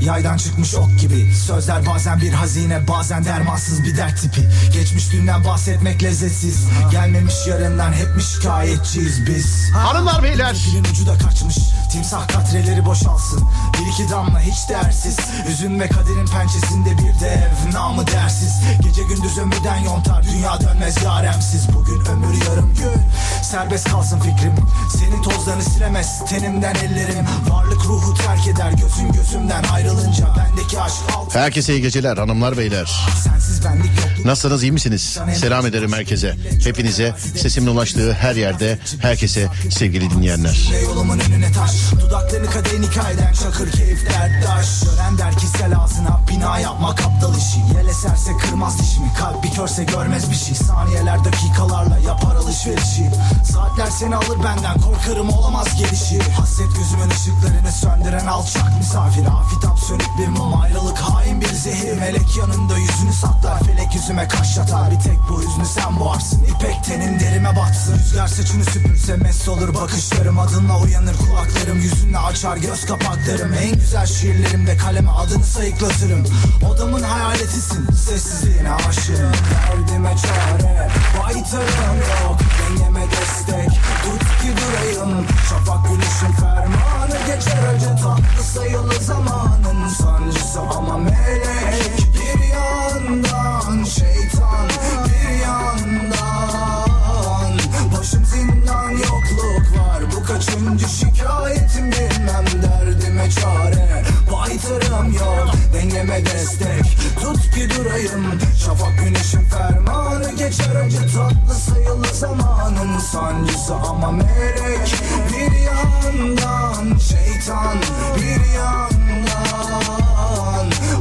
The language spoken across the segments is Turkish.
Yaydan çıkmış ok gibi. Sözler bazen bir hazine Bazen dermansız bir dert tipi. Geçmiş dünden bahsetmek lezzetsiz. Gelmemiş yarından hep mi şikayetçiyiz biz? Hanımlar beyler. Ucu da kaçmış Timsah katreleri boşalsın. Bir iki damla hiç değersiz Üzün ve kaderin pençesinde bir dev Namı dersiz. Gece gündüz ömürden yontar Dünya dönmez yaremsiz. Bugün ömür yarım gün. Serbest kalsın fikrim. Senin tozlarını silemez Tenimden ellerim. Varlık ruhu terk eder Gözün gözümden ayrılınca Bendeki aşk alt Herkese iyi geceler hanımlar beyler. Sensiz benlik yokluk Nasılsınız iyi misiniz? Selam ederim herkese. Hepinize sesimin ulaştığı her yerde herkese sevgili dinleyenler. Yolumun önüne taş Dudaklarını kadehin hikayeden çakır keyif derttaş Gören der ki sel ağzına bina yapmak aptal işi. Yel eserse kırmaz dişimi Kalp bir körse görmez bir şey. Saniyeler dakikalarla yapar alışverişi. Saatler seni alır benden korkarım olamaz gelişi. Hasret gözümün ışıklarını söndüren alçak misafir. Afitap sönük bir mum ayrılık hain bir zehir. Melek yanında yüzünü saklar felek yüzüme kaş yatar Bir tek bu hüznü sen boğarsın İpek tenin derime batsın. Rüzgar saçını süpürse mest olur bakışlarım Adınla uyanır kulaklarım yüzünle açar göz kapaklarım En güzel şiirlerimde kaleme adını sayıklatırım. Odamın hayaletisin sessizliğine aşığım. Derdime çare baytarım yok. Dengeme destek tut ki durayım. Şafak gülüşün fermanı geçer acı tatlı sayılı zamanın sancısı. Ama melek Bir yandan şeytan kaçıncı şikayetim bilmem derdime çare Baytarım yok. Dengeme destek tut ki durayım. Şafak güneşin fermanı geçer acı tatlı sayılı zamanın sancısı ama melek Bir yandan şeytan bir yandan.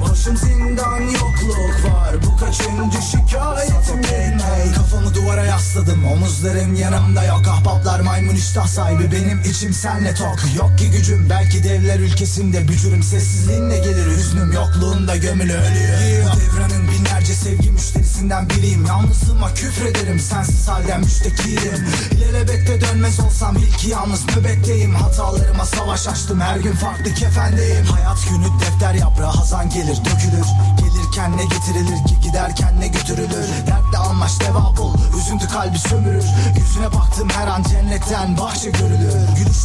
Başım zindan yokluk var. Bu kaçıncı şikayetim bilmem Kafamı duvara yasladım Omuzlarım yanımda yok. Ahbaplar maymun iştah sahibi Benim içim senle tok. Yok ki gücüm belki devler ülkesinde Bücürüm sessizliğinle gelir? Hüznüm yokluğunda gömülü ölüyor. Bu devranın binlerce sevgi müşterisinden biriyim. Yalnızlığıma küfrederim Sensiz halden müştekiyim İlelebette dönmez olsam bil ki yalnız nöbetteyim. Hatalarıma savaş açtım her gün farklı kefendeyim. Hayat günü defter yaprağı hazan gelir dökülür Gelirken ne getirilir ki? Giderken ne götürülür? Dertle anlaş deva bul üzüntü kalbi sömürür. Yüzüne baktım her an cennetten bahçe görülür. Gülüş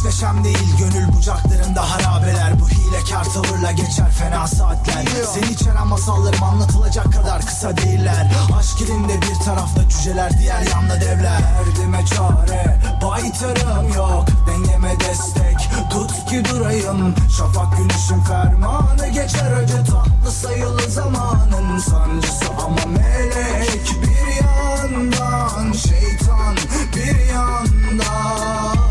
değil gönül bucaklarında harabeler. Bu hilekar tavırla geçer fena saatler. Seni içeren masallarım anlatılacak kadar kısa değiller. Aşk elinde bir tarafta cüceler diğer yanda devler. Derdime çare baytarım yok. Dengeme destek tut ki durayım. Şafak güneşin fermanı geçer acı tatlı sayılı zamanın sancısı. Ama melek Bir yandan şeytan bir yandan.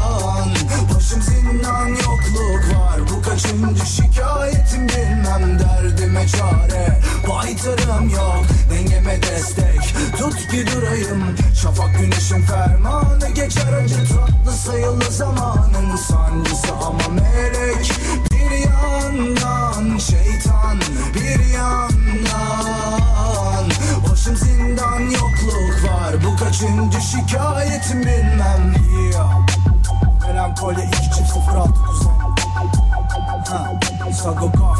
Başım zindan yokluk var. Bu kaçıncı şikayetim bilmem derdime çare Baytarım yok. Dengeme destek tut ki durayım. Şafak güneşin fermanı geçer acı tatlı sayılı zamanın sancısı ama melek Bir yandan şeytan bir yandan. Başım zindan yokluk var. Bu kaçıncı şikayetim bilmem. Yeah. Melankoli 2 çift 06 huh, so I go golf,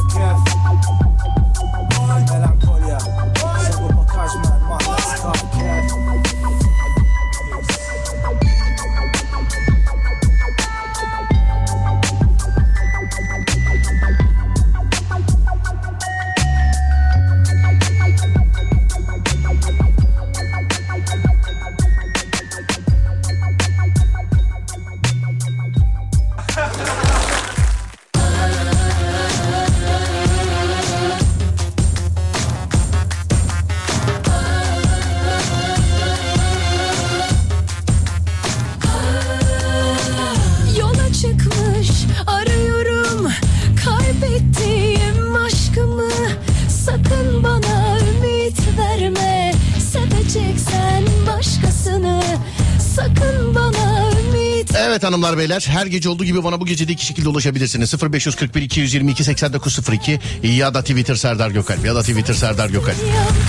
Evet hanımlar beyler her gece olduğu gibi bana bu gece de iki şekilde ulaşabilirsiniz. 0541 222 8902 ya da Twitter Serdar Gökalp ya da Twitter Serdar Gökalp.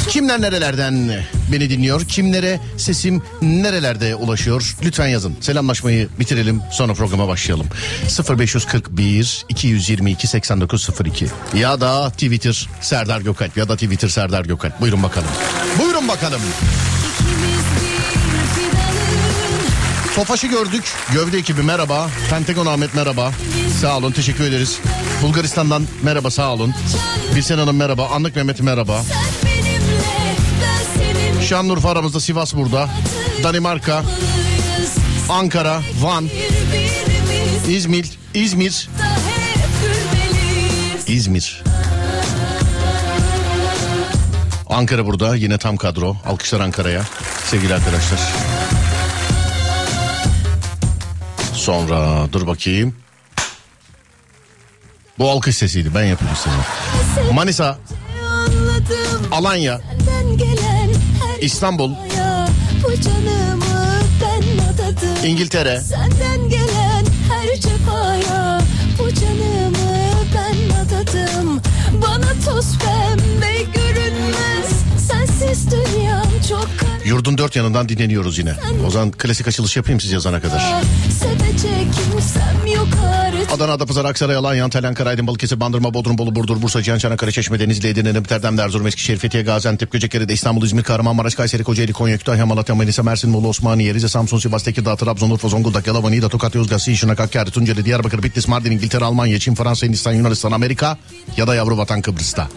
Kimler nerelerden beni dinliyor? Kimlere sesim nerelerde ulaşıyor? Lütfen yazın. Selamlaşmayı bitirelim sonra programa başlayalım. 0541 222 8902 ya da Twitter Serdar Gökalp ya da Twitter Serdar Gökalp. Buyurun bakalım. Buyurun bakalım. İkimiz Tofaş'ı gördük. Gövde ekibi merhaba. Pentagon Ahmet merhaba. Sağ olun teşekkür ederiz. Bulgaristan'dan merhaba sağ olun. Birsen Hanım merhaba. Anlık Mehmet merhaba. Şanlıurfa aramızda Sivas burada. Danimarka. Ankara, Van, İzmir, İzmir, İzmir. Ankara burada yine tam kadro. Alkışlar Ankara'ya sevgili arkadaşlar. Sonra dur bakayım. Bu alkış sesiydi ben yapıyorum size. Manisa, Alanya, İstanbul, İngiltere, yurdun dört yanından dinleniyoruz yine. O zaman klasik açılış yapayım siz yazana kadar. Artık Adana, Adapazarı, Aksaray, Alanya, Antalya, Ankara, Aydın, Balıkesir, Bandırma, Bodrum, Bolu, Burdur, Bursa, Cihan, Çanakkale, Çeşme, Denizli, Edirne, Amsterdam, Erzurum, Eskişehir, Fethiye, Gaziantep, Göcekere, İstanbul, İzmir, Kahramanmaraş, Kayseri, Kocaeli, Konya, Kütahya, Malatya, Manisa, Mersin, Muğla, Osmaniye, Rize, Samsun, Sivas, Tekirdağ, Trabzon, Urfa, Zonguldak, Yalova, Niğde, Tokat, Yozgat, Sinşinak, Hakkari, Tunceli, Diyarbakır, Bitlis, Mardin, İngiltere, Almanya, Çin, Fransa, Hindistan, Yunanistan, Amerika ya da yavru vatan Kıbrıs'ta.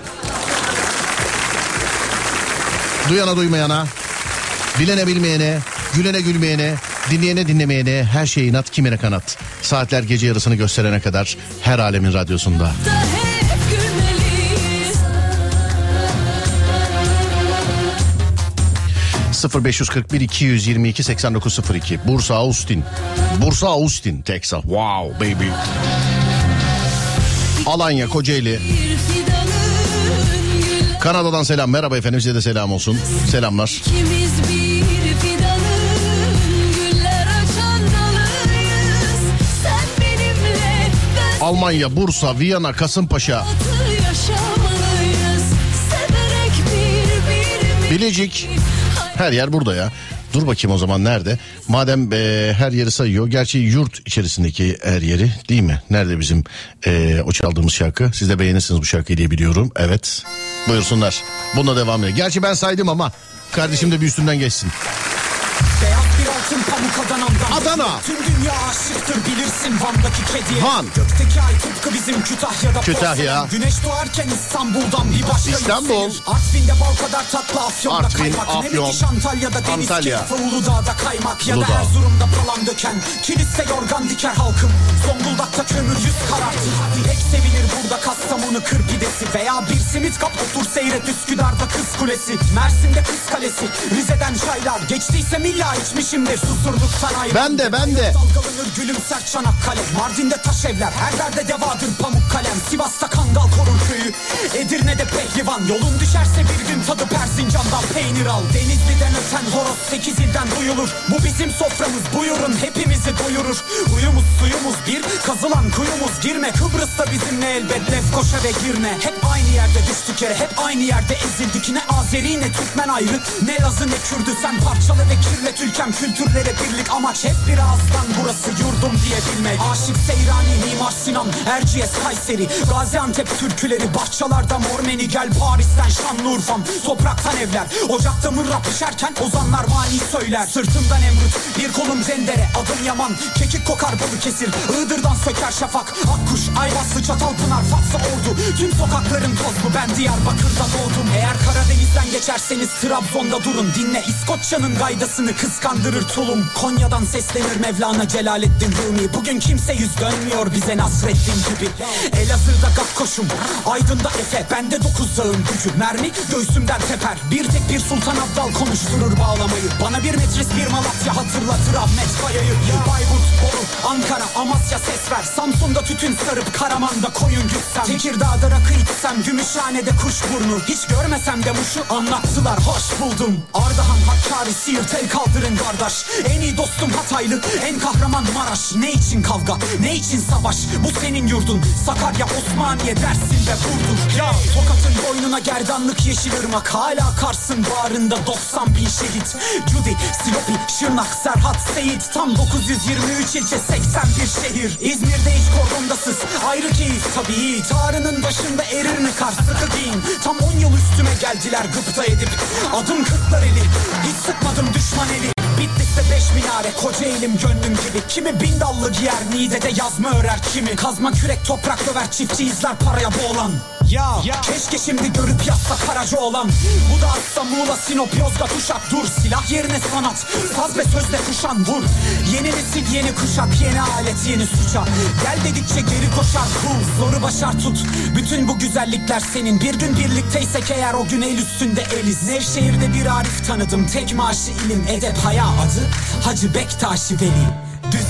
Duyana duymayana, bilene bilmeyene, gülene gülmeyene, dinleyene dinlemeyene her şeyi inat kimine kanat. Saatler gece yarısını gösterene kadar her alemin radyosunda. da hep gülmeliyiz 0541 222 8902 Bursa Austin. Bursa Austin Texas. Wow baby. Alanya Kocaeli. Kanada'dan selam. Merhaba efendim size de selam olsun. Selamlar. Almanya, Bursa, Viyana, Kasımpaşa, Bilecik. Her yer burada ya. Dur bakayım o zaman nerede? Madem e, her yeri sayıyor. Gerçi yurt içerisindeki her yeri değil mi? Nerede bizim e, o çaldığımız şarkı? Siz de beğenirsiniz bu şarkıyı diye biliyorum. Evet. Buyursunlar. Bununla devam edelim. Gerçi ben saydım ama kardeşim de bir üstünden geçsin. Beyaz altın pamuk Adana'mdan Adana. Tüm dünya aşıktır bilirsin Van'daki kediye Van. Gökteki ay tıpkı bizim Kütahya'da Kütahya. porselen. Güneş doğarken İstanbul'dan bir başka İstanbul. yükselir. Artvin'de bal kadar tatlı Afyon'da Artvin, kaymak Afyon. Memekiş Antalya'da deniz Antalya. keyfi Uludağ'da kaymak Ya Uludağ. da Erzurum'da palan döken Kiliste yorgan diker halkım Zonguldak'ta kömür yüz karartır Pek sevilir burada Kastamonu kır pidesi Veya bir simit kap otur seyret Üsküdar'da kız kulesi Mersin'de kız kalesi Rize'den çaylar Geçtiyse milla Susurduktan ayrı Ben de, ben de. Dalgalanır gülümser Çanakkale. Mardin'de taş evler. Her derde devadır pamuk kalem Sivas'ta kangal korur Edirne'de pehlivan Yolun düşerse bir gün tadı Persincan'dan peynir al. Denizli'den öten horoz sekiz ilden duyulur. Bu bizim soframız buyurun hepimizi doyurur. Uyumuz suyumuz bir Kazılan kuyumuz girme. Kıbrıs'ta bizimle elbet Lefkoşa ve girme. Hep aynı yerde düştük yere Hep aynı yerde ezildik. Ne Azeri ne Türkmen ayrı Ne Lazı ne Kürdü. Sen parçalı ve kirlet ülkem Kültürlere birlik amaç. Hep bir ağızdan Burası yurdum diyebilmek. Aşık Seyrani Mimar Sinan Erciyes Kayseri Gaziantep türküleri Bahçalarda Mormeni gel Paris'ten Şanlıurfa'm. Topraktan evler. Ocakta mırrap pişerken ozanlar mani söyler. Sırtımdan emrut bir kolum zendere. Adım Yaman kekik kokar balı kesir Iğdır'dan söker şafak. Akkuş Ayvaslı Çatalpınar Fatsa Ordu. Tüm sokakların tozlu ben Diyarbakır'da doğdum. Eğer Karadeniz'den geçerseniz Trabzon'da durun. Dinle İskoçya'nın gaydasını kıskandırır tulum. Konya'dan seslenir Mevlana Celaleddin Rumi. Bugün kimse yüz dönmüyor bize Nasreddin gibi. Elazığ'da Gakkoş'um Aydın'da Efe Bende dokuz tutsağın gücü Mermi göğsümden teper. Bir tek bir sultan abdal konuşturur bağlamayı. Bana bir metris bir Malatya hatırlatır Ahmet Kaya'yı. Bayburt, Bolu, Ankara, Amasya ses ver. Samsun'da tütün sarıp Karaman'da koyun gütsem. Tekirdağ'da rakı içsem. Gümüşhane'de kuşburnu Hiç görmesem de muşu anlattılar. Hoş buldum. Ardahan, Hakkari, Siirt el kaldırın kardeş. En iyi dostum Hataylı, en kahraman Maraş. Ne için kavga, ne için savaş? Bu senin yurdun, Sakarya, Osmaniye, Dersin ve Burdur Ya. Tokat'ın boynuna gerdanlık yeşil ırmak. Hala Kars'ın bağrında 90 bin şehit. Cudi, Silopi, Şırnak, Serhat, Seyit. Tam 923 ilçe 81 şehir. İzmir'de hiç kordondasız. Ayrı keyif tabii. Tarının başında erir mi kar? Sıkı giyin. Tam 10 yıl üstüme geldiler gıpta edip. Adım kırklar eli hiç sıkmadım düşman eli Bitlis'te beş minare koca elim gönlüm gibi. Kimi bin dallı giyer Niğde'de yazma örer kimi Kazma kürek toprak döver çiftçi izler paraya boğulan. Ya, keşke şimdi görüp yazsa karaca olan. Bu da atsa Muğla, Sinop, Yozgat, Uşak Dur. Silah yerine sanat Saz ve sözle kuşan vur. Yeni nesil yeni kuşak yeni alet yeni suça. Gel dedikçe geri koşar kul Zoru başar tut. Bütün bu güzellikler senin. Bir gün birlikteysek eğer o gün el üstünde eliz. Nevşehir'de bir Arif tanıdım. Tek maaşı ilim edep haya adı Hacı Bektaşi Veli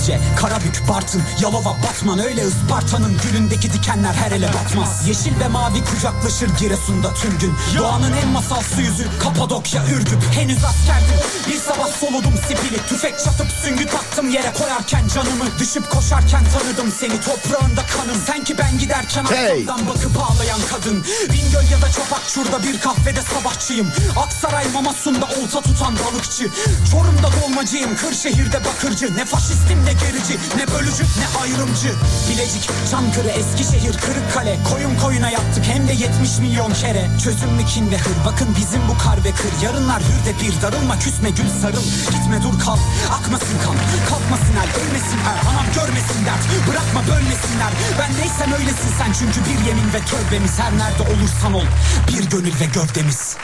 Düzce, Karabük, Bartın, Yalova, Batman. Öyle Isparta'nın gülündeki dikenler her ele batmaz. Yeşil ve mavi kucaklaşır Giresun'da tüm gün. Doğanın en masalsı yüzü Kapadokya, Ürgüp Henüz askerdim. Bir sabah soludum sipili. Tüfek çatıp süngü taktım yere koyarken canımı Düşüp koşarken tanıdım seni. Toprağında kanım. Sen ki ben giderken Hey. arkamdan bakıp ağlayan kadın. Bingöl ya da Çopakçur'da bir kahvede sabahçıyım Aksaray Mamasun'da olta tutan balıkçı. Çorum'da dolmacıyım Kırşehir'de bakırcı. Ne faşistim ne gerici ne bölücü ne ayrımcı. Bilecik, Çankırı, Eskişehir, Kırıkkale. Koyun koyuna yaptık hem de 70 milyon kere. Çözüm mü kin ve hır? Bakın bizim bu kar ve kır. Yarınlar hür de bir darılma küsme gül sarıl. Gitme dur kal akmasın kan. Kalkmasın el ölmesin er anam görmesin dert. Bırakma bölmesinler. Ben neysem öylesin sen. Çünkü bir yemin ve tövbemiz her nerede olursan ol Bir gönül ve gövdemiz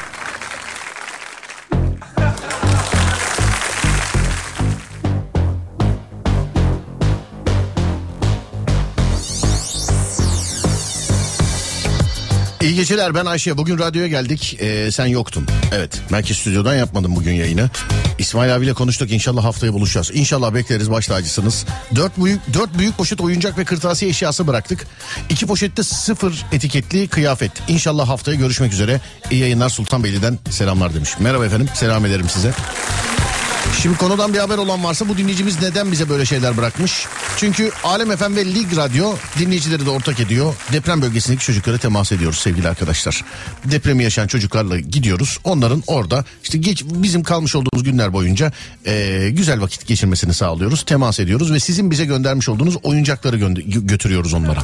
geceler ben Ayşe. Bugün radyoya geldik. Ee, sen yoktun. Evet. Merkez Stüdyo'dan yapmadım bugün yayını. İsmail abiyle konuştuk. İnşallah haftaya buluşacağız. İnşallah bekleriz baş tacısınız. Dört büyük, dört büyük poşet oyuncak ve kırtasiye eşyası bıraktık. İki poşette sıfır etiketli kıyafet. İnşallah haftaya görüşmek üzere. İyi yayınlar Sultanbeyli'den selamlar demiş. Merhaba efendim. Selam ederim size. Şimdi konudan bir haber olan varsa bu dinleyicimiz neden bize böyle şeyler bırakmış? Çünkü Alem FM ve Lig Radyo dinleyicileri de ortak ediyor. Deprem bölgesindeki çocuklara temas ediyoruz sevgili arkadaşlar. Depremi yaşayan çocuklarla gidiyoruz. Onların orada işte geç, bizim kalmış olduğumuz günler boyunca e, güzel vakit geçirmesini sağlıyoruz. Temas ediyoruz ve sizin bize göndermiş olduğunuz oyuncakları gönder- gö- götürüyoruz onlara.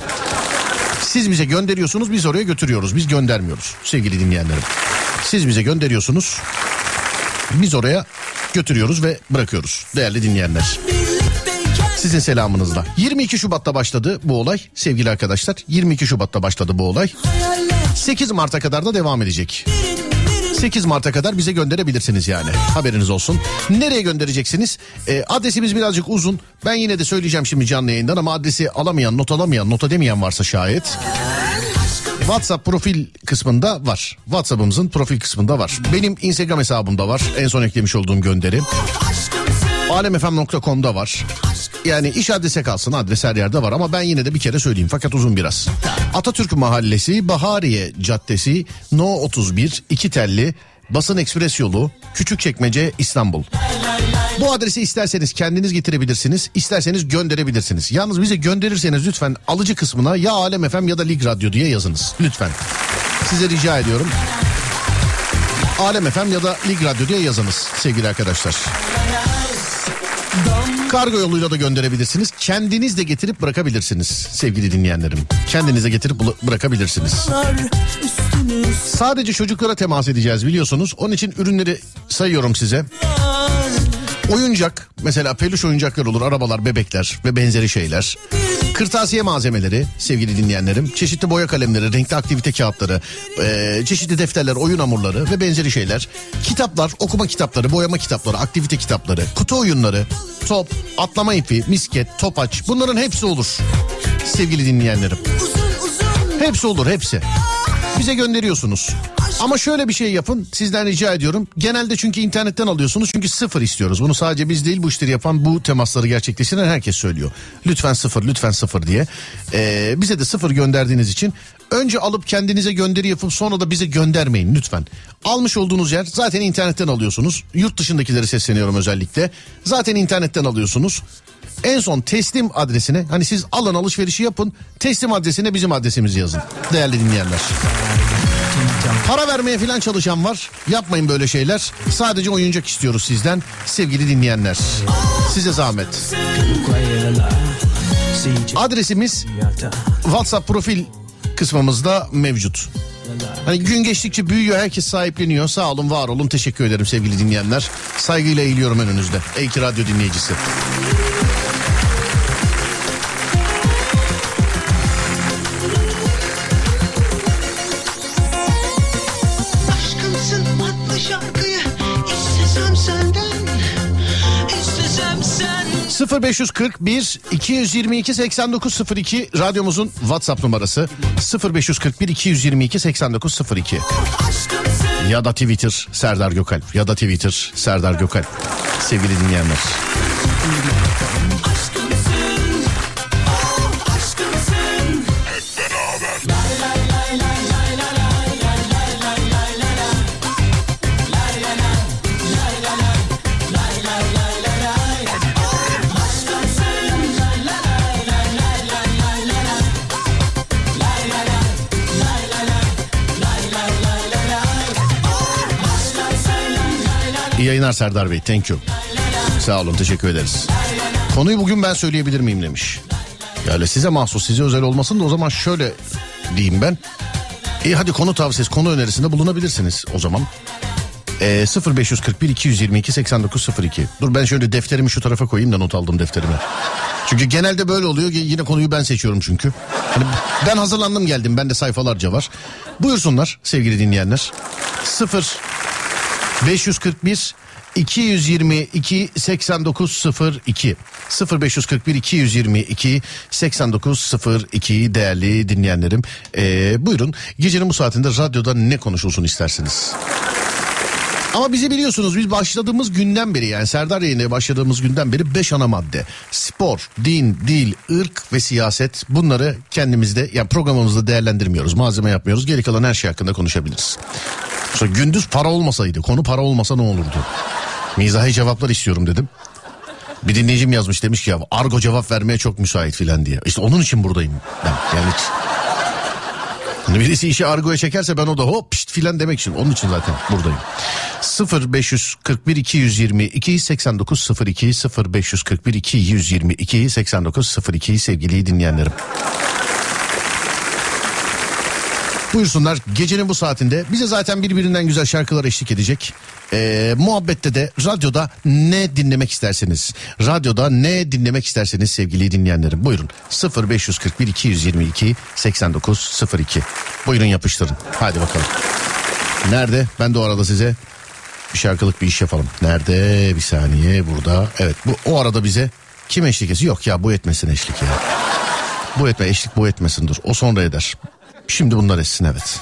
Siz bize gönderiyorsunuz biz oraya götürüyoruz. Biz göndermiyoruz sevgili dinleyenlerim. Siz bize gönderiyorsunuz. Biz oraya götürüyoruz ve bırakıyoruz değerli dinleyenler. Sizin selamınızla. 22 Şubat'ta başladı bu olay sevgili arkadaşlar. 22 Şubat'ta başladı bu olay. 8 Mart'a kadar da devam edecek. 8 Mart'a kadar bize gönderebilirsiniz yani. Haberiniz olsun. Nereye göndereceksiniz? Ee, adresimiz birazcık uzun. Ben yine de söyleyeceğim şimdi canlı yayından ama adresi alamayan, not alamayan, not edemeyen varsa şayet. WhatsApp profil kısmında var. WhatsApp'ımızın profil kısmında var. Benim Instagram hesabımda var. En son eklemiş olduğum gönderi. alemfm.com'da var. Yani iş adrese kalsın adres her yerde var ama ben yine de bir kere söyleyeyim fakat uzun biraz. Atatürk Mahallesi, Bahariye Caddesi, No 31, İki Telli, Basın Ekspres Yolu, Küçükçekmece, İstanbul. Bu adresi isterseniz kendiniz getirebilirsiniz, isterseniz gönderebilirsiniz. Yalnız bize gönderirseniz lütfen alıcı kısmına ya Alem FM ya da Lig Radyo diye yazınız. Lütfen. Size rica ediyorum. Alem FM ya da Lig Radyo diye yazınız sevgili arkadaşlar. Kargo yoluyla da gönderebilirsiniz. Kendiniz de getirip bırakabilirsiniz sevgili dinleyenlerim. Kendiniz de getirip bırakabilirsiniz. Sadece çocuklara temas edeceğiz biliyorsunuz. Onun için ürünleri sayıyorum size. Oyuncak mesela peluş oyuncaklar olur arabalar bebekler ve benzeri şeyler. Kırtasiye malzemeleri sevgili dinleyenlerim. Çeşitli boya kalemleri, renkli aktivite kağıtları, eee, çeşitli defterler, oyun hamurları ve benzeri şeyler. Kitaplar, okuma kitapları, boyama kitapları, aktivite kitapları, kutu oyunları, top, atlama ipi, misket, topaç bunların hepsi olur sevgili dinleyenlerim. Hepsi olur hepsi. Bize gönderiyorsunuz. Ama şöyle bir şey yapın sizden rica ediyorum. Genelde çünkü internetten alıyorsunuz çünkü sıfır istiyoruz. Bunu sadece biz değil bu işleri yapan bu temasları gerçekleştiren herkes söylüyor. Lütfen sıfır lütfen sıfır diye. Ee, bize de sıfır gönderdiğiniz için önce alıp kendinize gönderi yapıp sonra da bize göndermeyin lütfen. Almış olduğunuz yer zaten internetten alıyorsunuz. Yurt dışındakileri sesleniyorum özellikle. Zaten internetten alıyorsunuz. En son teslim adresine hani siz alın alışverişi yapın teslim adresine bizim adresimizi yazın değerli dinleyenler. Para vermeye falan çalışan var. Yapmayın böyle şeyler. Sadece oyuncak istiyoruz sizden sevgili dinleyenler. Size zahmet. Adresimiz WhatsApp profil kısmımızda mevcut. Hani gün geçtikçe büyüyor herkes sahipleniyor. Sağ olun var olun teşekkür ederim sevgili dinleyenler. Saygıyla eğiliyorum önünüzde. Ey ki radyo dinleyicisi. 0541 222 8902 radyomuzun WhatsApp numarası. 0541 222 8902 aşkımsın ya da Twitter Serdar Gökalp. Ya da Twitter Serdar Gökalp. Sevgili dinleyenler. Yayınlar Serdar Bey thank you. Sağ olun teşekkür ederiz. Konuyu bugün ben söyleyebilir miyim demiş. Yani size mahsus size özel olmasın da o zaman şöyle diyeyim ben. İyi hadi konu tavsiyesi konu önerisinde bulunabilirsiniz o zaman. Ee, 0541 222 8902. Dur ben şöyle defterimi şu tarafa koyayım da not aldım defterime. Çünkü genelde böyle oluyor. Yine konuyu ben seçiyorum çünkü. Hani ben hazırlandım geldim. Bende sayfalarca var. Buyursunlar sevgili dinleyenler. 0 541 222 8902 0541 222 8902 değerli dinleyenlerim. Ee, buyurun gecenin bu saatinde radyoda ne konuşulsun isterseniz. Ama bizi biliyorsunuz biz başladığımız günden beri yani Serdar yayınına başladığımız günden beri 5 ana madde. Spor, din, dil, ırk ve siyaset bunları kendimizde yani programımızda değerlendirmiyoruz. Malzeme yapmıyoruz. Geri kalan her şey hakkında konuşabiliriz. Mesela gündüz para olmasaydı konu para olmasa ne olurdu? Mizahi cevaplar istiyorum dedim. Bir dinleyicim yazmış demiş ki ya argo cevap vermeye çok müsait filan diye. İşte onun için buradayım ben. Yani. Hani birisi işi argoya çekerse ben o da hop pişt filan demek için. Onun için zaten buradayım. 0 541 222 8902 0 541 222 8902 sevgili dinleyenlerim. Buyursunlar. Gecenin bu saatinde bize zaten birbirinden güzel şarkılar eşlik edecek. Ee, muhabbette de radyoda ne dinlemek isterseniz radyoda ne dinlemek isterseniz sevgili dinleyenlerim. Buyurun. 0541 222 8902 buyurun yapıştırın. Hadi bakalım. Nerede? Ben de o arada size bir şarkılık bir iş yapalım. Nerede? Bir saniye. Burada. Evet bu o arada bize kim eşlik etsin? Yok ya bu etmesin eşlik ya. Bu etme eşlik bu etmesin dur. O sonra eder. Şimdi bunlar etsin evet.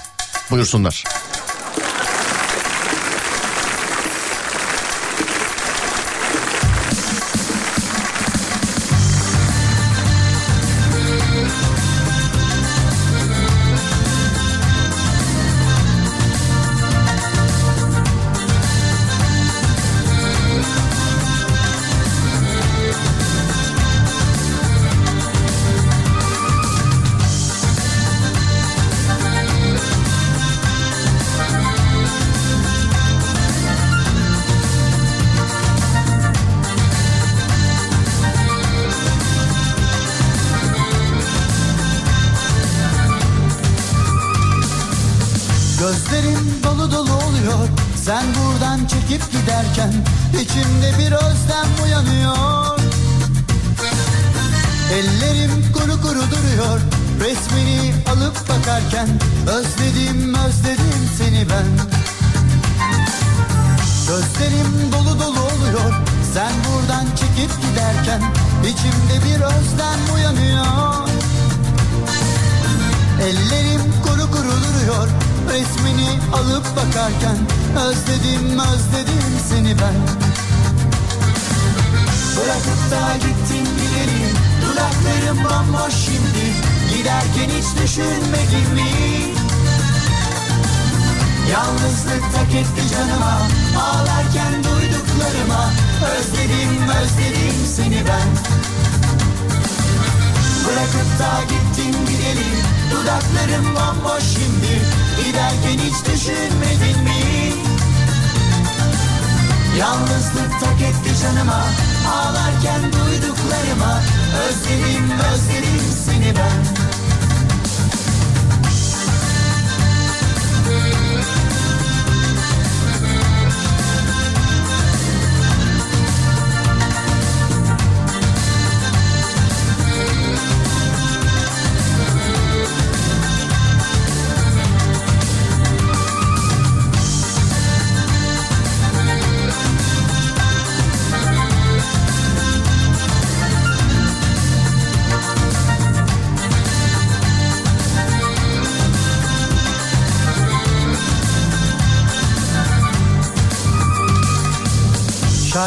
Buyursunlar. Giderken hiç düşünmedin mi? Yalnızlık tak etti canıma Ağlarken duyduklarıma Özledim özledim seni ben Bırakıp da gittin gidelim Dudaklarım bomboş şimdi Giderken hiç düşünmedin mi? Yalnızlık tak etti canıma Ağlarken duyduklarıma Özledim özledim seni ben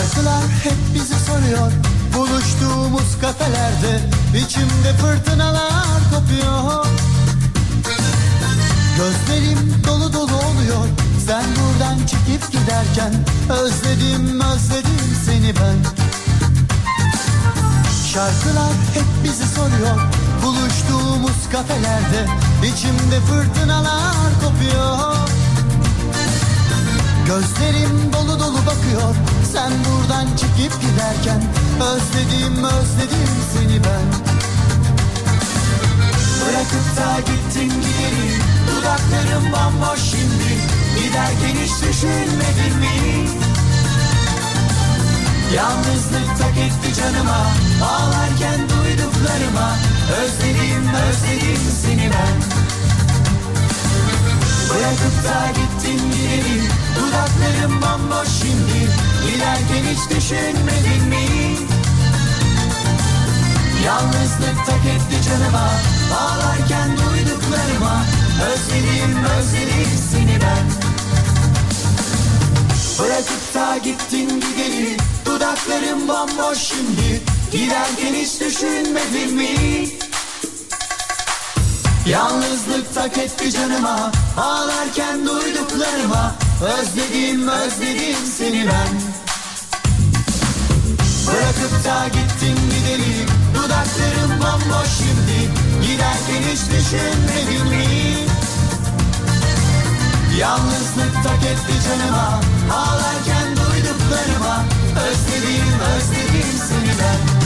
Şarkılar hep bizi soruyor. Buluştuğumuz kafelerde içimde fırtınalar kopuyor. Gözlerim dolu dolu oluyor. Sen buradan çekip giderken Özledim özledim seni ben. Şarkılar hep bizi soruyor. Buluştuğumuz kafelerde içimde fırtınalar kopuyor. Gözlerim dolu dolu bakıyor Sen buradan çekip giderken Özledim özledim seni ben. Bırakıp da gittin gidelim Dudaklarım bomboş şimdi. Giderken hiç düşünmedin mi? Yalnızlık tak etti canıma Ağlarken duyduklarıma. Özledim özledim seni ben. Bırakıp da gittin gidelim Dudaklarım bomboş şimdi Giderken hiç düşünmedin mi? Yalnızlık tak etti canıma. Ağlarken duyduklarıma. Özledim özledim seni ben. Bırakıp da gittin gidelim Dudaklarım bomboş şimdi. Giderken hiç düşünmedin mi? Yalnızlık tak etti canıma. Ağlarken duyduklarıma. Özledim özledim seni ben Bırakıp da gittin gidelim Dudaklarım bomboş şimdi. Giderken hiç düşünmedin mi? Yalnızlık tak etti canıma. Ağlarken duyduklarıma. Özledim özledim seni ben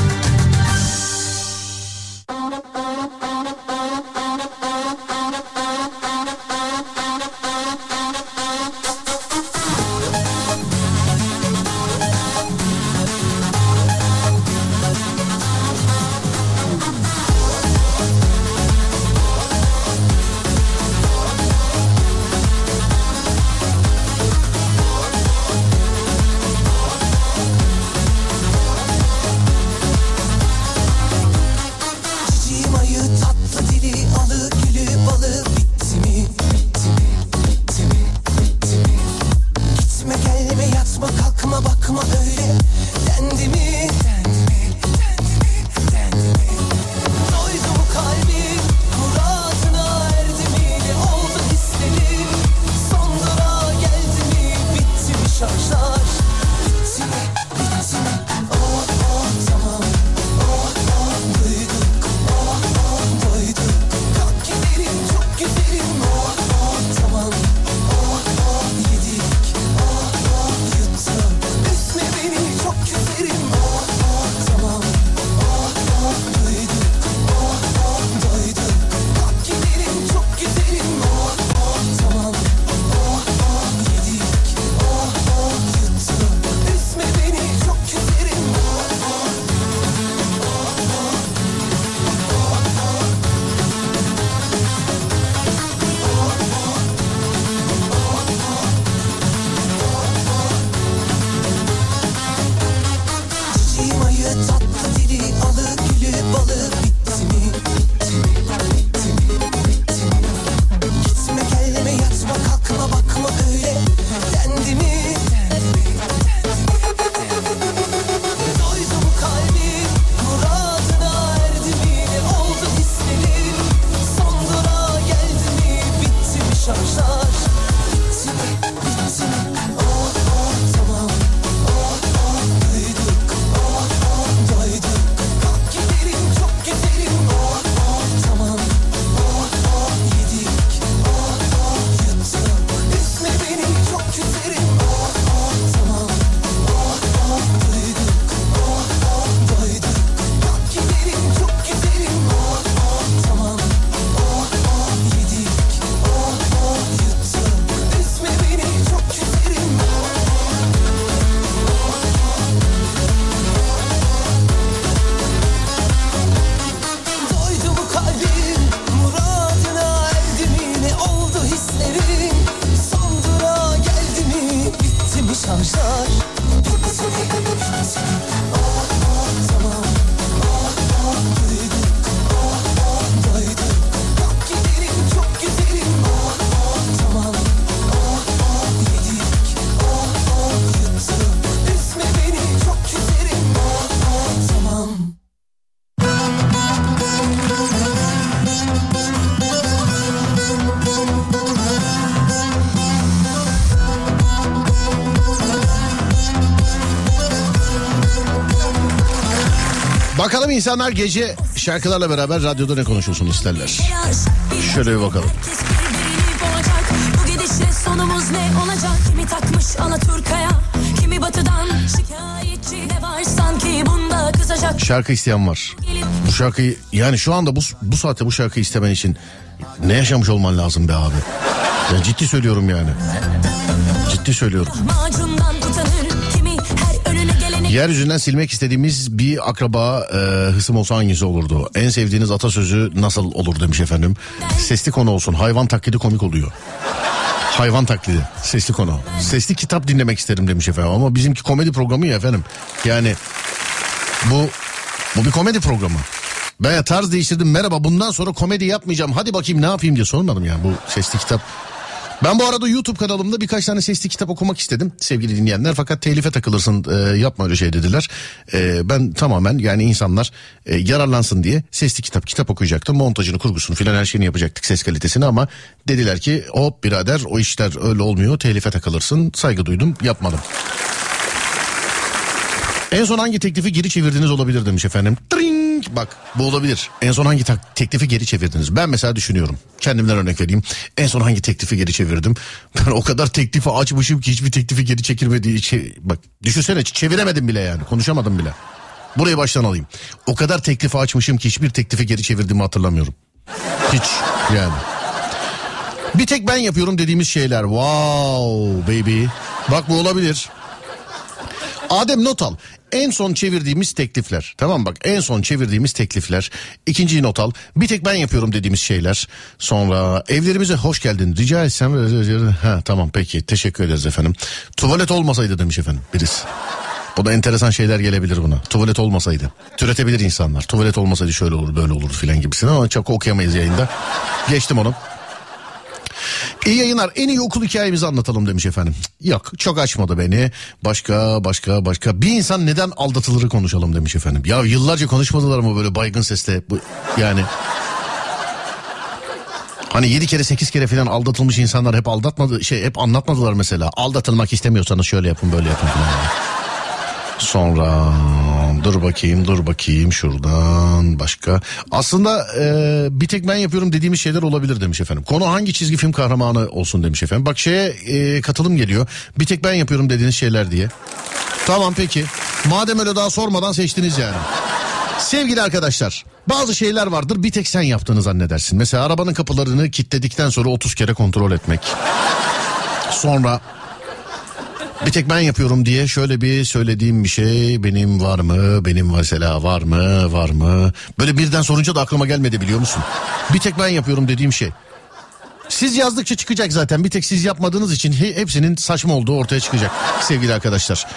insanlar gece şarkılarla beraber radyoda ne konuşulsun isterler. Şöyle bir bakalım. Sonumuz ne olacak? Kimi takmış Alaturka'ya, kimi batıdan şikayetçi ne var sanki bunda kızacak. Şarkı isteyen var. Bu şarkıyı yani şu anda bu, bu saatte bu şarkıyı istemen için ne yaşamış olman lazım be abi? Ya ciddi söylüyorum yani. Ciddi söylüyorum. Yeryüzünden silmek istediğimiz bir akraba e, hısım olsa hangisi olurdu? En sevdiğiniz atasözü nasıl olur demiş efendim. Sesli konu olsun. Hayvan taklidi komik oluyor. Hayvan taklidi. Sesli konu. Sesli kitap dinlemek isterim demiş efendim. Ama bizimki komedi programı ya efendim. Yani bu bu bir komedi programı. Ben ya tarz değiştirdim. Merhaba bundan sonra komedi yapmayacağım. Hadi bakayım ne yapayım diye sormadım yani bu sesli kitap. Ben bu arada YouTube kanalımda birkaç tane sesli kitap okumak istedim sevgili dinleyenler. Fakat telife takılırsın e, yapma öyle şey dediler. E, ben tamamen yani insanlar e, yararlansın diye sesli kitap kitap okuyacaktım. Montajını kurgusunu filan her şeyini yapacaktık ses kalitesini ama dediler ki hop birader o işler öyle olmuyor telife takılırsın. Saygı duydum yapmadım. En son hangi teklifi geri çevirdiniz olabilir demiş efendim. Tring! Bak bu olabilir. En son hangi teklifi geri çevirdiniz? Ben mesela düşünüyorum. Kendimden örnek vereyim. En son hangi teklifi geri çevirdim? Ben o kadar teklifi açmışım ki hiçbir teklifi geri çekilmediği için. Bak düşünsene çeviremedim bile yani. Konuşamadım bile. Burayı baştan alayım. O kadar teklifi açmışım ki hiçbir teklifi geri çevirdiğimi hatırlamıyorum. Hiç yani. Bir tek ben yapıyorum dediğimiz şeyler. Wow baby. Bak bu olabilir. Adem not al. En son çevirdiğimiz teklifler. Tamam bak en son çevirdiğimiz teklifler. İkinciyi not al. Bir tek ben yapıyorum dediğimiz şeyler. Sonra evlerimize hoş geldin. Rica etsem. Ha tamam peki teşekkür ederiz efendim. Tuvalet olmasaydı demiş efendim birisi. Bu da enteresan şeyler gelebilir buna. Tuvalet olmasaydı. Türetebilir insanlar. Tuvalet olmasaydı şöyle olur böyle olur filan gibisine ama çok okuyamayız yayında. Geçtim onu. İyi yayınlar. En iyi okul hikayemizi anlatalım demiş efendim. Yok çok açmadı beni. Başka başka başka. Bir insan neden aldatılırı konuşalım demiş efendim. Ya yıllarca konuşmadılar mı böyle baygın sesle? Bu, yani Hani yedi kere sekiz kere falan aldatılmış insanlar hep aldatmadı şey hep anlatmadılar mesela. Aldatılmak istemiyorsanız şöyle yapın böyle yapın falan. Sonra dur bakayım dur bakayım şuradan başka. Aslında e, bir tek ben yapıyorum dediğimiz şeyler olabilir demiş efendim. Konu hangi çizgi film kahramanı olsun demiş efendim. Bak şeye e, katılım geliyor. Bir tek ben yapıyorum dediğiniz şeyler diye. Tamam peki. Madem öyle daha sormadan seçtiniz yani. Sevgili arkadaşlar bazı şeyler vardır bir tek sen yaptığını zannedersin. Mesela arabanın kapılarını kilitledikten sonra 30 kere kontrol etmek. Sonra bir tek ben yapıyorum diye şöyle bir söylediğim bir şey benim var mı? Benim mesela var mı? Var mı? Böyle birden sorunca da aklıma gelmedi biliyor musun? Bir tek ben yapıyorum dediğim şey. Siz yazdıkça çıkacak zaten. Bir tek siz yapmadığınız için he- hepsinin saçma olduğu ortaya çıkacak sevgili arkadaşlar.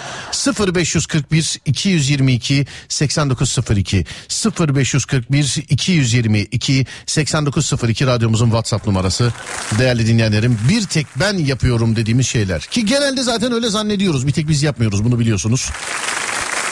0541 222 8902 0541 222 8902 radyomuzun WhatsApp numarası. Değerli dinleyenlerim bir tek ben yapıyorum dediğimiz şeyler. Ki genelde zaten öyle zannediyoruz. Bir tek biz yapmıyoruz bunu biliyorsunuz.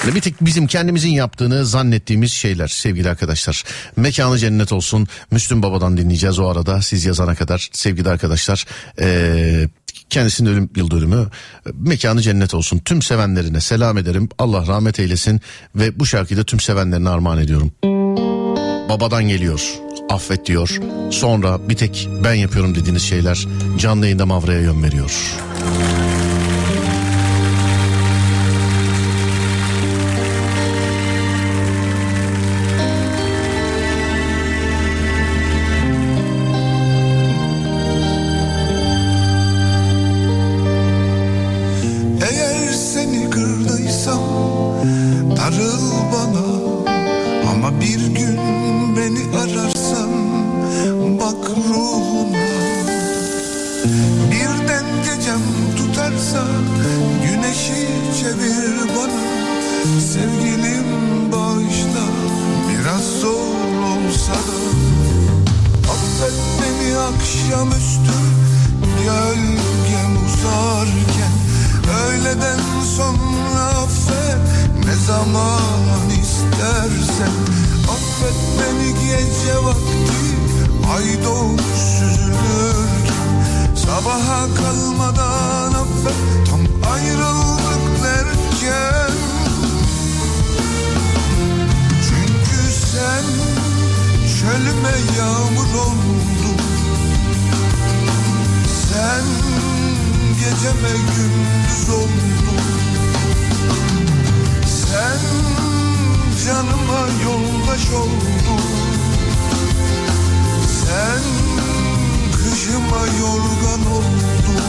Bir tek bizim kendimizin yaptığını zannettiğimiz şeyler sevgili arkadaşlar. Mekanı cennet olsun. Müslüm Baba'dan dinleyeceğiz o arada siz yazana kadar sevgili arkadaşlar. Ee, kendisinin ölüm yıl dönümü mekanı cennet olsun. Tüm sevenlerine selam ederim. Allah rahmet eylesin ve bu şarkıyı da tüm sevenlerine armağan ediyorum. Babadan geliyor. Affet diyor. Sonra bir tek ben yapıyorum dediğiniz şeyler canlı yayında Mavra'ya yön veriyor. Eğer Sabaha kalmadan affet Tam ayrıldık derken. Çünkü sen çölüme yağmur oldun. Sen geceme gündüz oldun. Sen canıma yoldaş oldun. Sen kışıma yorgan oldun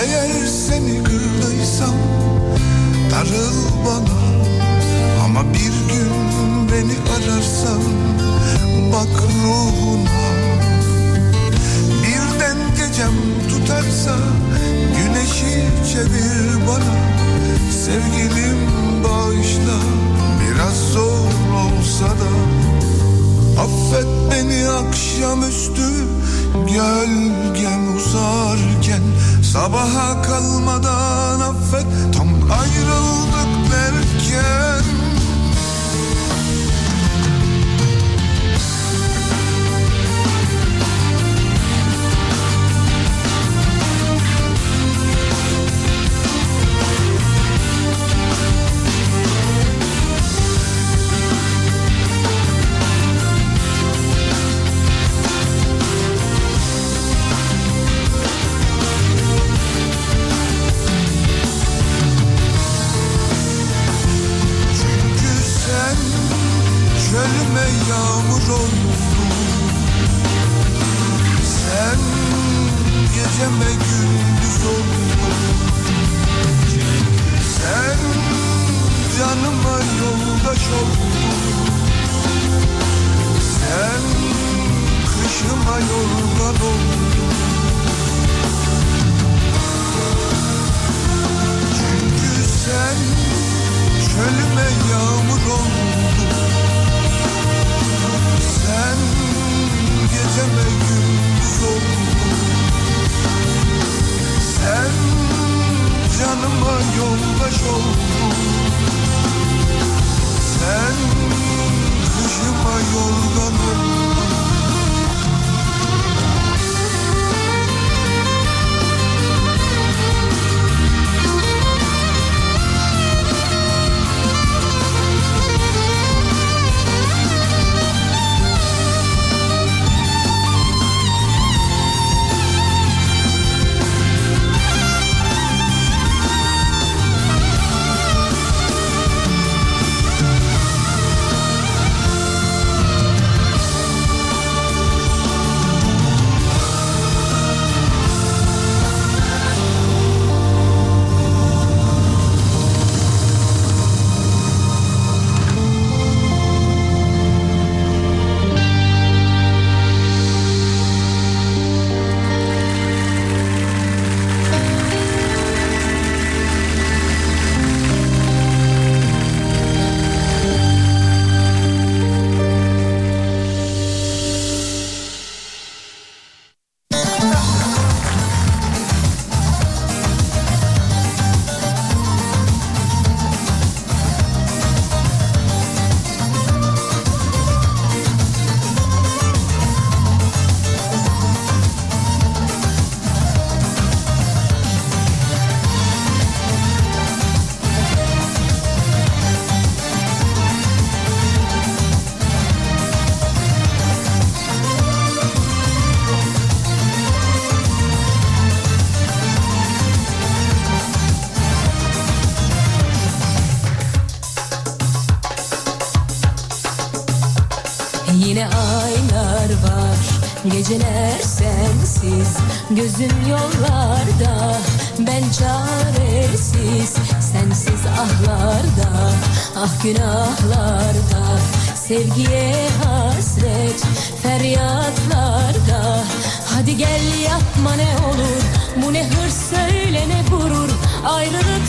Eğer seni kırdıysam darıl bana. Ama bir gün beni ararsan bak ruhuna. Birden gecem tutarsa güneşi çevir bana. Sevgilim bağışla biraz zor olsa da Affet beni akşamüstü gölgem uzarken. Sabaha kalmadan affet tam ayrıldık derken Gözüm yollarda Ben çaresiz Sensiz ahlarda. Ah günahlarda Sevgiye hasret Feryatlarda. Hadi gel yapma ne olur Bu ne hırs söyle ne gurur. Ayrılık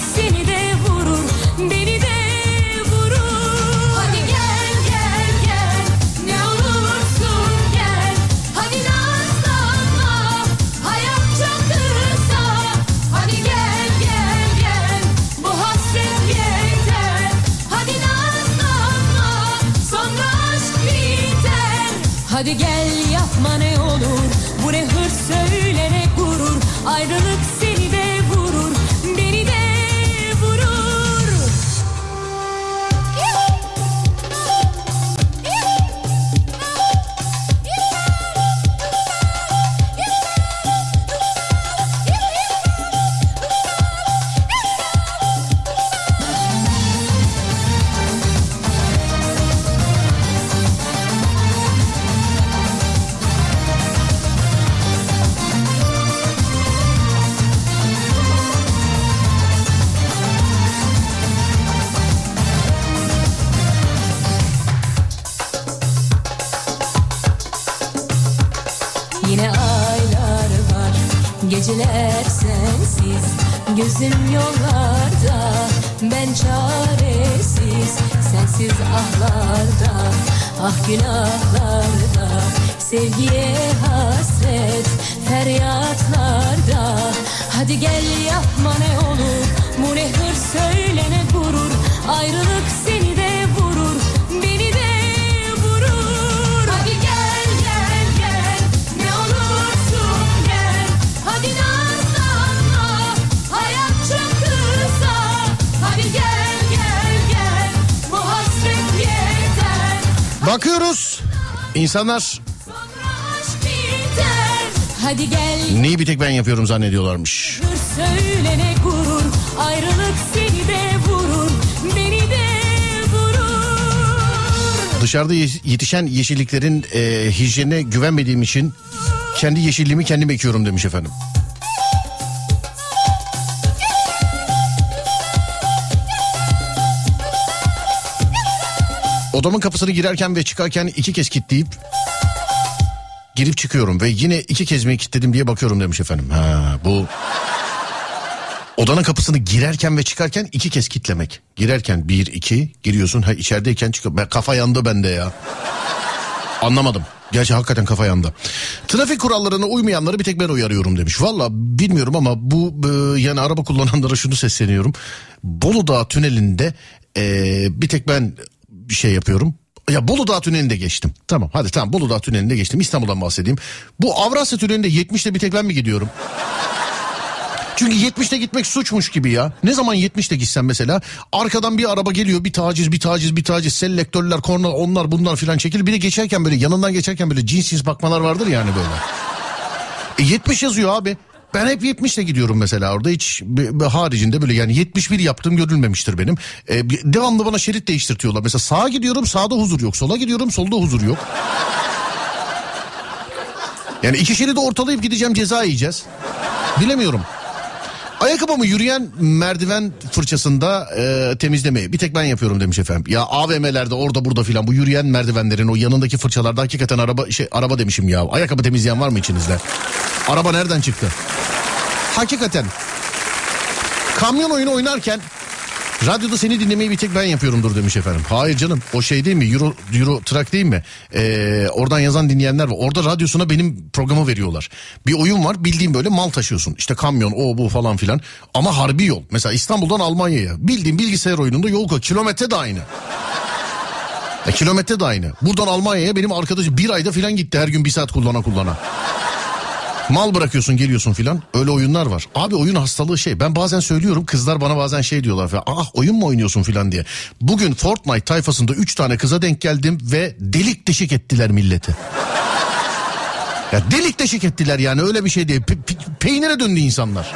Geceler sensiz. Gözüm yollarda Ben çaresiz. Sensiz ahlarda Ah günahlarda. Sevgiye hasret Feryatlarda. Hadi gel yapma ne olur Bu ne hırs söyle ne gurur. Ayrılık seni Bakıyoruz. İnsanlar Hadi gel neyi bir tek ben yapıyorum zannediyorlarmış. Hırs söyle ne gurur Ayrılık seni de vurur Beni de vurur Dışarıda ye- yetişen yeşilliklerin e, hijyenine güvenmediğim için kendi yeşilliğimi kendim ekiyorum demiş efendim. Odamın kapısını girerken ve çıkarken iki kez kilitleyip girip çıkıyorum ve yine iki kez mi kilitledim diye bakıyorum demiş efendim. Ha bu Odanın kapısını girerken ve çıkarken iki kez kitlemek. Girerken bir iki giriyorsun ha içerideyken çıkıyor. Ben, kafa yandı bende ya. Anlamadım. Gerçi hakikaten kafa yandı. Trafik kurallarına uymayanları bir tek ben uyarıyorum demiş. Valla bilmiyorum ama bu e, yani araba kullananlara şunu sesleniyorum. Bolu Dağı tünelinde e, bir tek ben bir şey yapıyorum. Ya Bolu Dağı tünelinde geçtim. Tamam hadi tamam Bolu Dağı tünelinde geçtim. İstanbul'dan bahsedeyim. Bu Avrasya tünelinde 70'te bir tek ben mi gidiyorum? Çünkü 70'te gitmek suçmuş gibi ya. Ne zaman 70'te gitsen mesela arkadan bir araba geliyor bir taciz bir taciz bir taciz selektörler korna onlar bunlar filan çekil. Bir de geçerken böyle yanından geçerken böyle cinsiz bakmalar vardır yani böyle. E 70 yazıyor abi. Ben hep 70'te gidiyorum mesela orada hiç haricinde böyle yani 71 yaptığım görülmemiştir benim. E, bir- devamlı bana şerit değiştirtiyorlar. Mesela sağa gidiyorum sağda huzur yok. Sola gidiyorum solda huzur yok. Yani iki şeridi ortalayıp gideceğim ceza yiyeceğiz. Bilemiyorum. Ayakkabımı yürüyen merdiven fırçasında e, temizlemeyi bir tek ben yapıyorum demiş efendim. Ya AVM'lerde orada burada filan bu yürüyen merdivenlerin o yanındaki fırçalarda hakikaten araba şey araba demişim ya. Ayakkabı temizleyen var mı içinizde? Araba nereden çıktı? Hakikaten. Kamyon oyunu oynarken Radyoda seni dinlemeyi bir tek ben yapıyorumdur demiş efendim. Hayır canım o şey değil mi Euro, Euro Truck değil mi? Ee, oradan yazan dinleyenler var. Orada radyosuna benim programı veriyorlar. Bir oyun var bildiğim böyle mal taşıyorsun. İşte kamyon o bu falan filan. Ama harbi yol. Mesela İstanbul'dan Almanya'ya. Bildiğim bilgisayar oyununda yol koy. Kilometre de aynı. Ya kilometre de aynı. Buradan Almanya'ya benim arkadaşım bir ayda filan gitti her gün bir saat kullana kullana. Mal bırakıyorsun geliyorsun filan öyle oyunlar var. Abi oyun hastalığı şey ben bazen söylüyorum kızlar bana bazen şey diyorlar falan. Ah oyun mu oynuyorsun filan diye. Bugün Fortnite tayfasında 3 tane kıza denk geldim ve delik deşik ettiler milleti. Ya delik deşik ettiler yani öyle bir şey değil. Pe- pe- peynire döndü insanlar.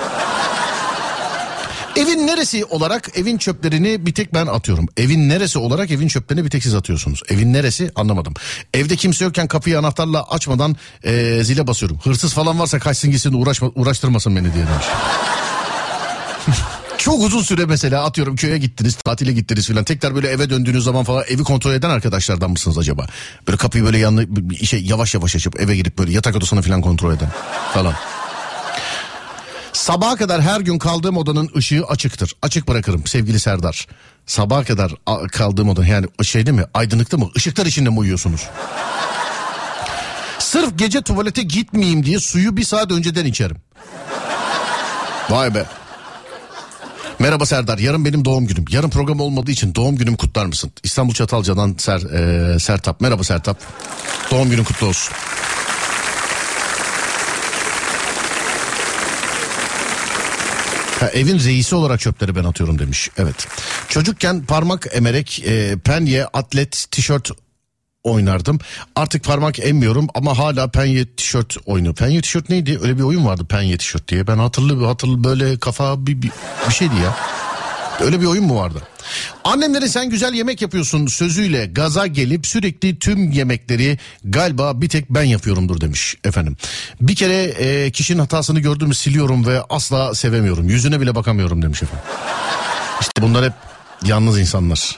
Evin neresi olarak evin çöplerini bir tek ben atıyorum. Evin neresi olarak evin çöplerini bir tek siz atıyorsunuz. Evin neresi anlamadım. Evde kimse yokken kapıyı anahtarla açmadan eee, zile basıyorum. Hırsız falan varsa kaçsın gitsin uğraşma, uğraştırmasın beni diye demiş. Çok uzun süre mesela atıyorum köye gittiniz tatile gittiniz filan tekrar böyle eve döndüğünüz zaman falan evi kontrol eden arkadaşlardan mısınız acaba? Böyle kapıyı böyle yanlı şey yavaş yavaş açıp eve girip böyle yatak odasını filan kontrol eden falan. Sabaha kadar her gün kaldığım odanın ışığı açıktır. Açık bırakırım sevgili Serdar. Sabaha kadar kaldığım oda yani şey değil mi? Aydınlıkta mı? Işıklar içinde mi uyuyorsunuz? Sırf gece tuvalete gitmeyeyim diye suyu bir saat önceden içerim. Vay be. Merhaba Serdar. Yarın benim doğum günüm. Yarın program olmadığı için doğum günüm kutlar mısın? İstanbul Çatalca'dan Ser, e, Sertap. Merhaba Sertap. Doğum günün kutlu olsun. Ha, evin reisi olarak çöpleri ben atıyorum demiş. Evet. Çocukken parmak emerek e, penye, atlet, tişört oynardım. Artık parmak emmiyorum ama hala penye tişört oynuyor. Penye tişört neydi? Öyle bir oyun vardı penye tişört diye. Ben hatırlı hatırlı böyle kafa bir, bir, bir şeydi ya. Öyle bir oyun mu vardı? Annemlere sen güzel yemek yapıyorsun sözüyle gaza gelip sürekli tüm yemekleri galiba bir tek ben yapıyorumdur demiş efendim. Bir kere e, kişinin hatasını gördüğümü siliyorum ve asla sevemiyorum. Yüzüne bile bakamıyorum demiş efendim. İşte bunlar hep yalnız insanlar.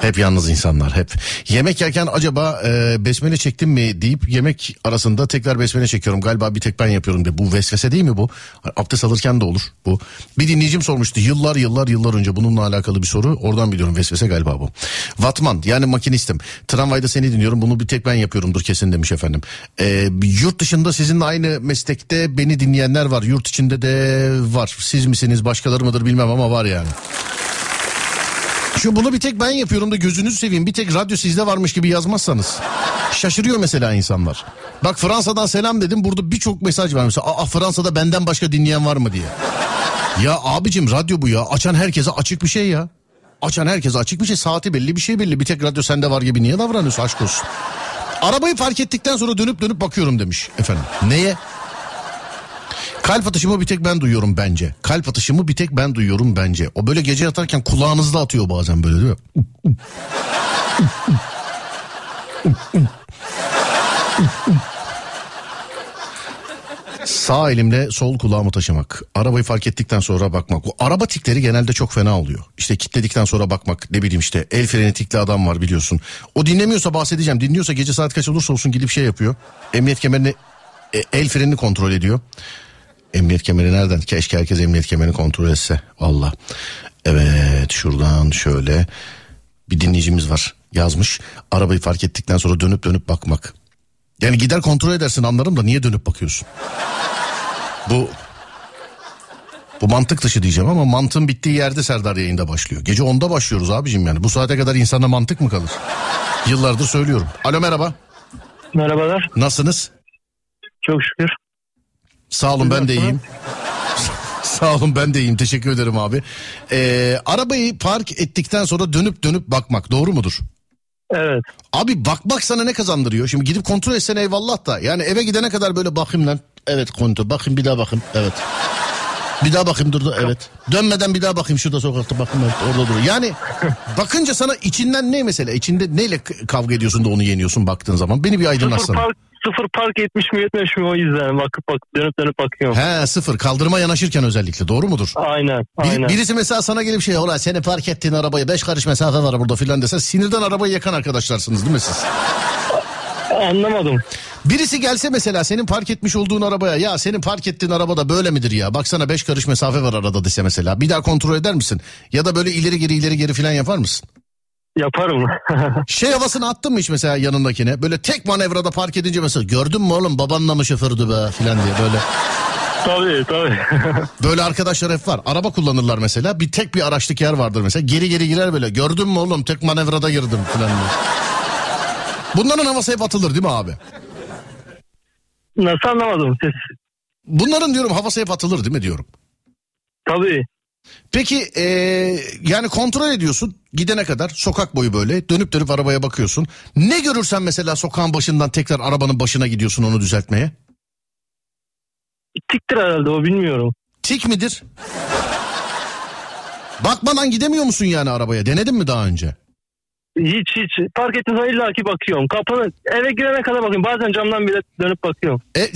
Hep yalnız insanlar hep. Yemek yerken acaba e, besmele çektim mi deyip yemek arasında tekrar besmele çekiyorum. Galiba bir tek ben yapıyorum diye. Bu vesvese değil mi bu? Abdest alırken de olur bu. Bir dinleyicim sormuştu yıllar yıllar yıllar önce bununla alakalı bir soru. Oradan biliyorum vesvese galiba bu. Vatman yani makinistim. Tramvayda seni dinliyorum bunu bir tek ben yapıyorumdur kesin demiş efendim. E, yurt dışında sizinle aynı meslekte beni dinleyenler var. Yurt içinde de var. Siz misiniz başkaları mıdır bilmem ama var yani. Şu bunu bir tek ben yapıyorum da gözünüzü seveyim. Bir tek radyo sizde varmış gibi yazmazsanız. Şaşırıyor mesela insanlar. Bak Fransa'dan selam dedim. Burada birçok mesaj var mesela. Aa Fransa'da benden başka dinleyen var mı diye. Ya abicim radyo bu ya. Açan herkese açık bir şey ya. Açan herkese açık bir şey. Saati belli bir şey belli. Bir tek radyo sende var gibi niye davranıyorsun aşk olsun. Arabayı fark ettikten sonra dönüp dönüp bakıyorum demiş efendim. Neye? Kalp atışımı bir tek ben duyuyorum bence. Kalp atışımı bir tek ben duyuyorum bence. O böyle gece yatarken kulağınızda atıyor bazen böyle değil mi? Sağ elimle sol kulağımı taşımak. Arabayı fark ettikten sonra bakmak. Bu araba tikleri genelde çok fena oluyor. İşte kilitledikten sonra bakmak. Ne bileyim işte el freni tikli adam var biliyorsun. O dinlemiyorsa bahsedeceğim. Dinliyorsa gece saat kaç olursa olsun gidip şey yapıyor. Emniyet kemerini e, el frenini kontrol ediyor. Emniyet kemeri nereden? Keşke herkes emniyet kemerini kontrol etse. Valla. Evet şuradan şöyle bir dinleyicimiz var yazmış. Arabayı fark ettikten sonra dönüp dönüp bakmak. Yani gider kontrol edersin anlarım da niye dönüp bakıyorsun? Bu bu mantık dışı diyeceğim ama mantığın bittiği yerde Serdar yayında başlıyor. Gece 10'da başlıyoruz abicim yani. Bu saate kadar insanda mantık mı kalır? Yıllardır söylüyorum. Alo merhaba. Merhabalar. Nasılsınız? Çok şükür. Sağ olun ben de iyiyim. Sağ olun ben de iyiyim teşekkür ederim abi. Ee, arabayı park ettikten sonra dönüp dönüp bakmak doğru mudur? Evet. Abi bakmak sana ne kazandırıyor? Şimdi gidip kontrol etsen eyvallah da. Yani eve gidene kadar böyle bakayım lan. Evet kontrol bakayım bir daha bakayım. Evet. Bir daha bakayım durdu evet. Dönmeden bir daha bakayım şurada sokakta bakayım evet, orada duruyor. Yani bakınca sana içinden ne mesela? İçinde neyle kavga ediyorsun da onu yeniyorsun baktığın zaman? Beni bir Sıfır aydınlatsana. park, sıfır park etmiş mi yetmemiş mi o yüzden bakıp bakıp dönüp dönüp bakıyorum. He sıfır kaldırıma yanaşırken özellikle doğru mudur? Aynen. Bir- Aynen. birisi mesela sana gelip şey ola seni park ettiğin arabayı beş karış mesafe var burada filan dese sinirden arabayı yakan arkadaşlarsınız değil mi siz? Anlamadım. Birisi gelse mesela senin park etmiş olduğun arabaya ya senin park ettiğin arabada böyle midir ya baksana beş karış mesafe var arada dese mesela bir daha kontrol eder misin? Ya da böyle ileri geri ileri geri filan yapar mısın? Yaparım. Şey havasını attın mı hiç mesela yanındakine böyle tek manevrada park edince mesela gördün mü oğlum babanla mı şofördü be filan diye böyle. tabii tabii. Böyle arkadaşlar hep var. Araba kullanırlar mesela. Bir tek bir araçlık yer vardır mesela. Geri geri girer böyle. Gördün mü oğlum tek manevrada girdim falan diye. Bunların havası hep atılır değil mi abi? Nasıl anlamadım siz? Bunların diyorum havası hep atılır değil mi diyorum. Tabii. Peki eee, yani kontrol ediyorsun gidene kadar sokak boyu böyle dönüp dönüp arabaya bakıyorsun. Ne görürsen mesela sokağın başından tekrar arabanın başına gidiyorsun onu düzeltmeye. Tiktir herhalde o bilmiyorum. Tik midir? Bakmadan gidemiyor musun yani arabaya? Denedin mi daha önce? Hiç hiç. Park ettiğim zaman illaki bakıyorum. Kapını eve girene kadar bakıyorum. Bazen camdan bile dönüp bakıyorum. E,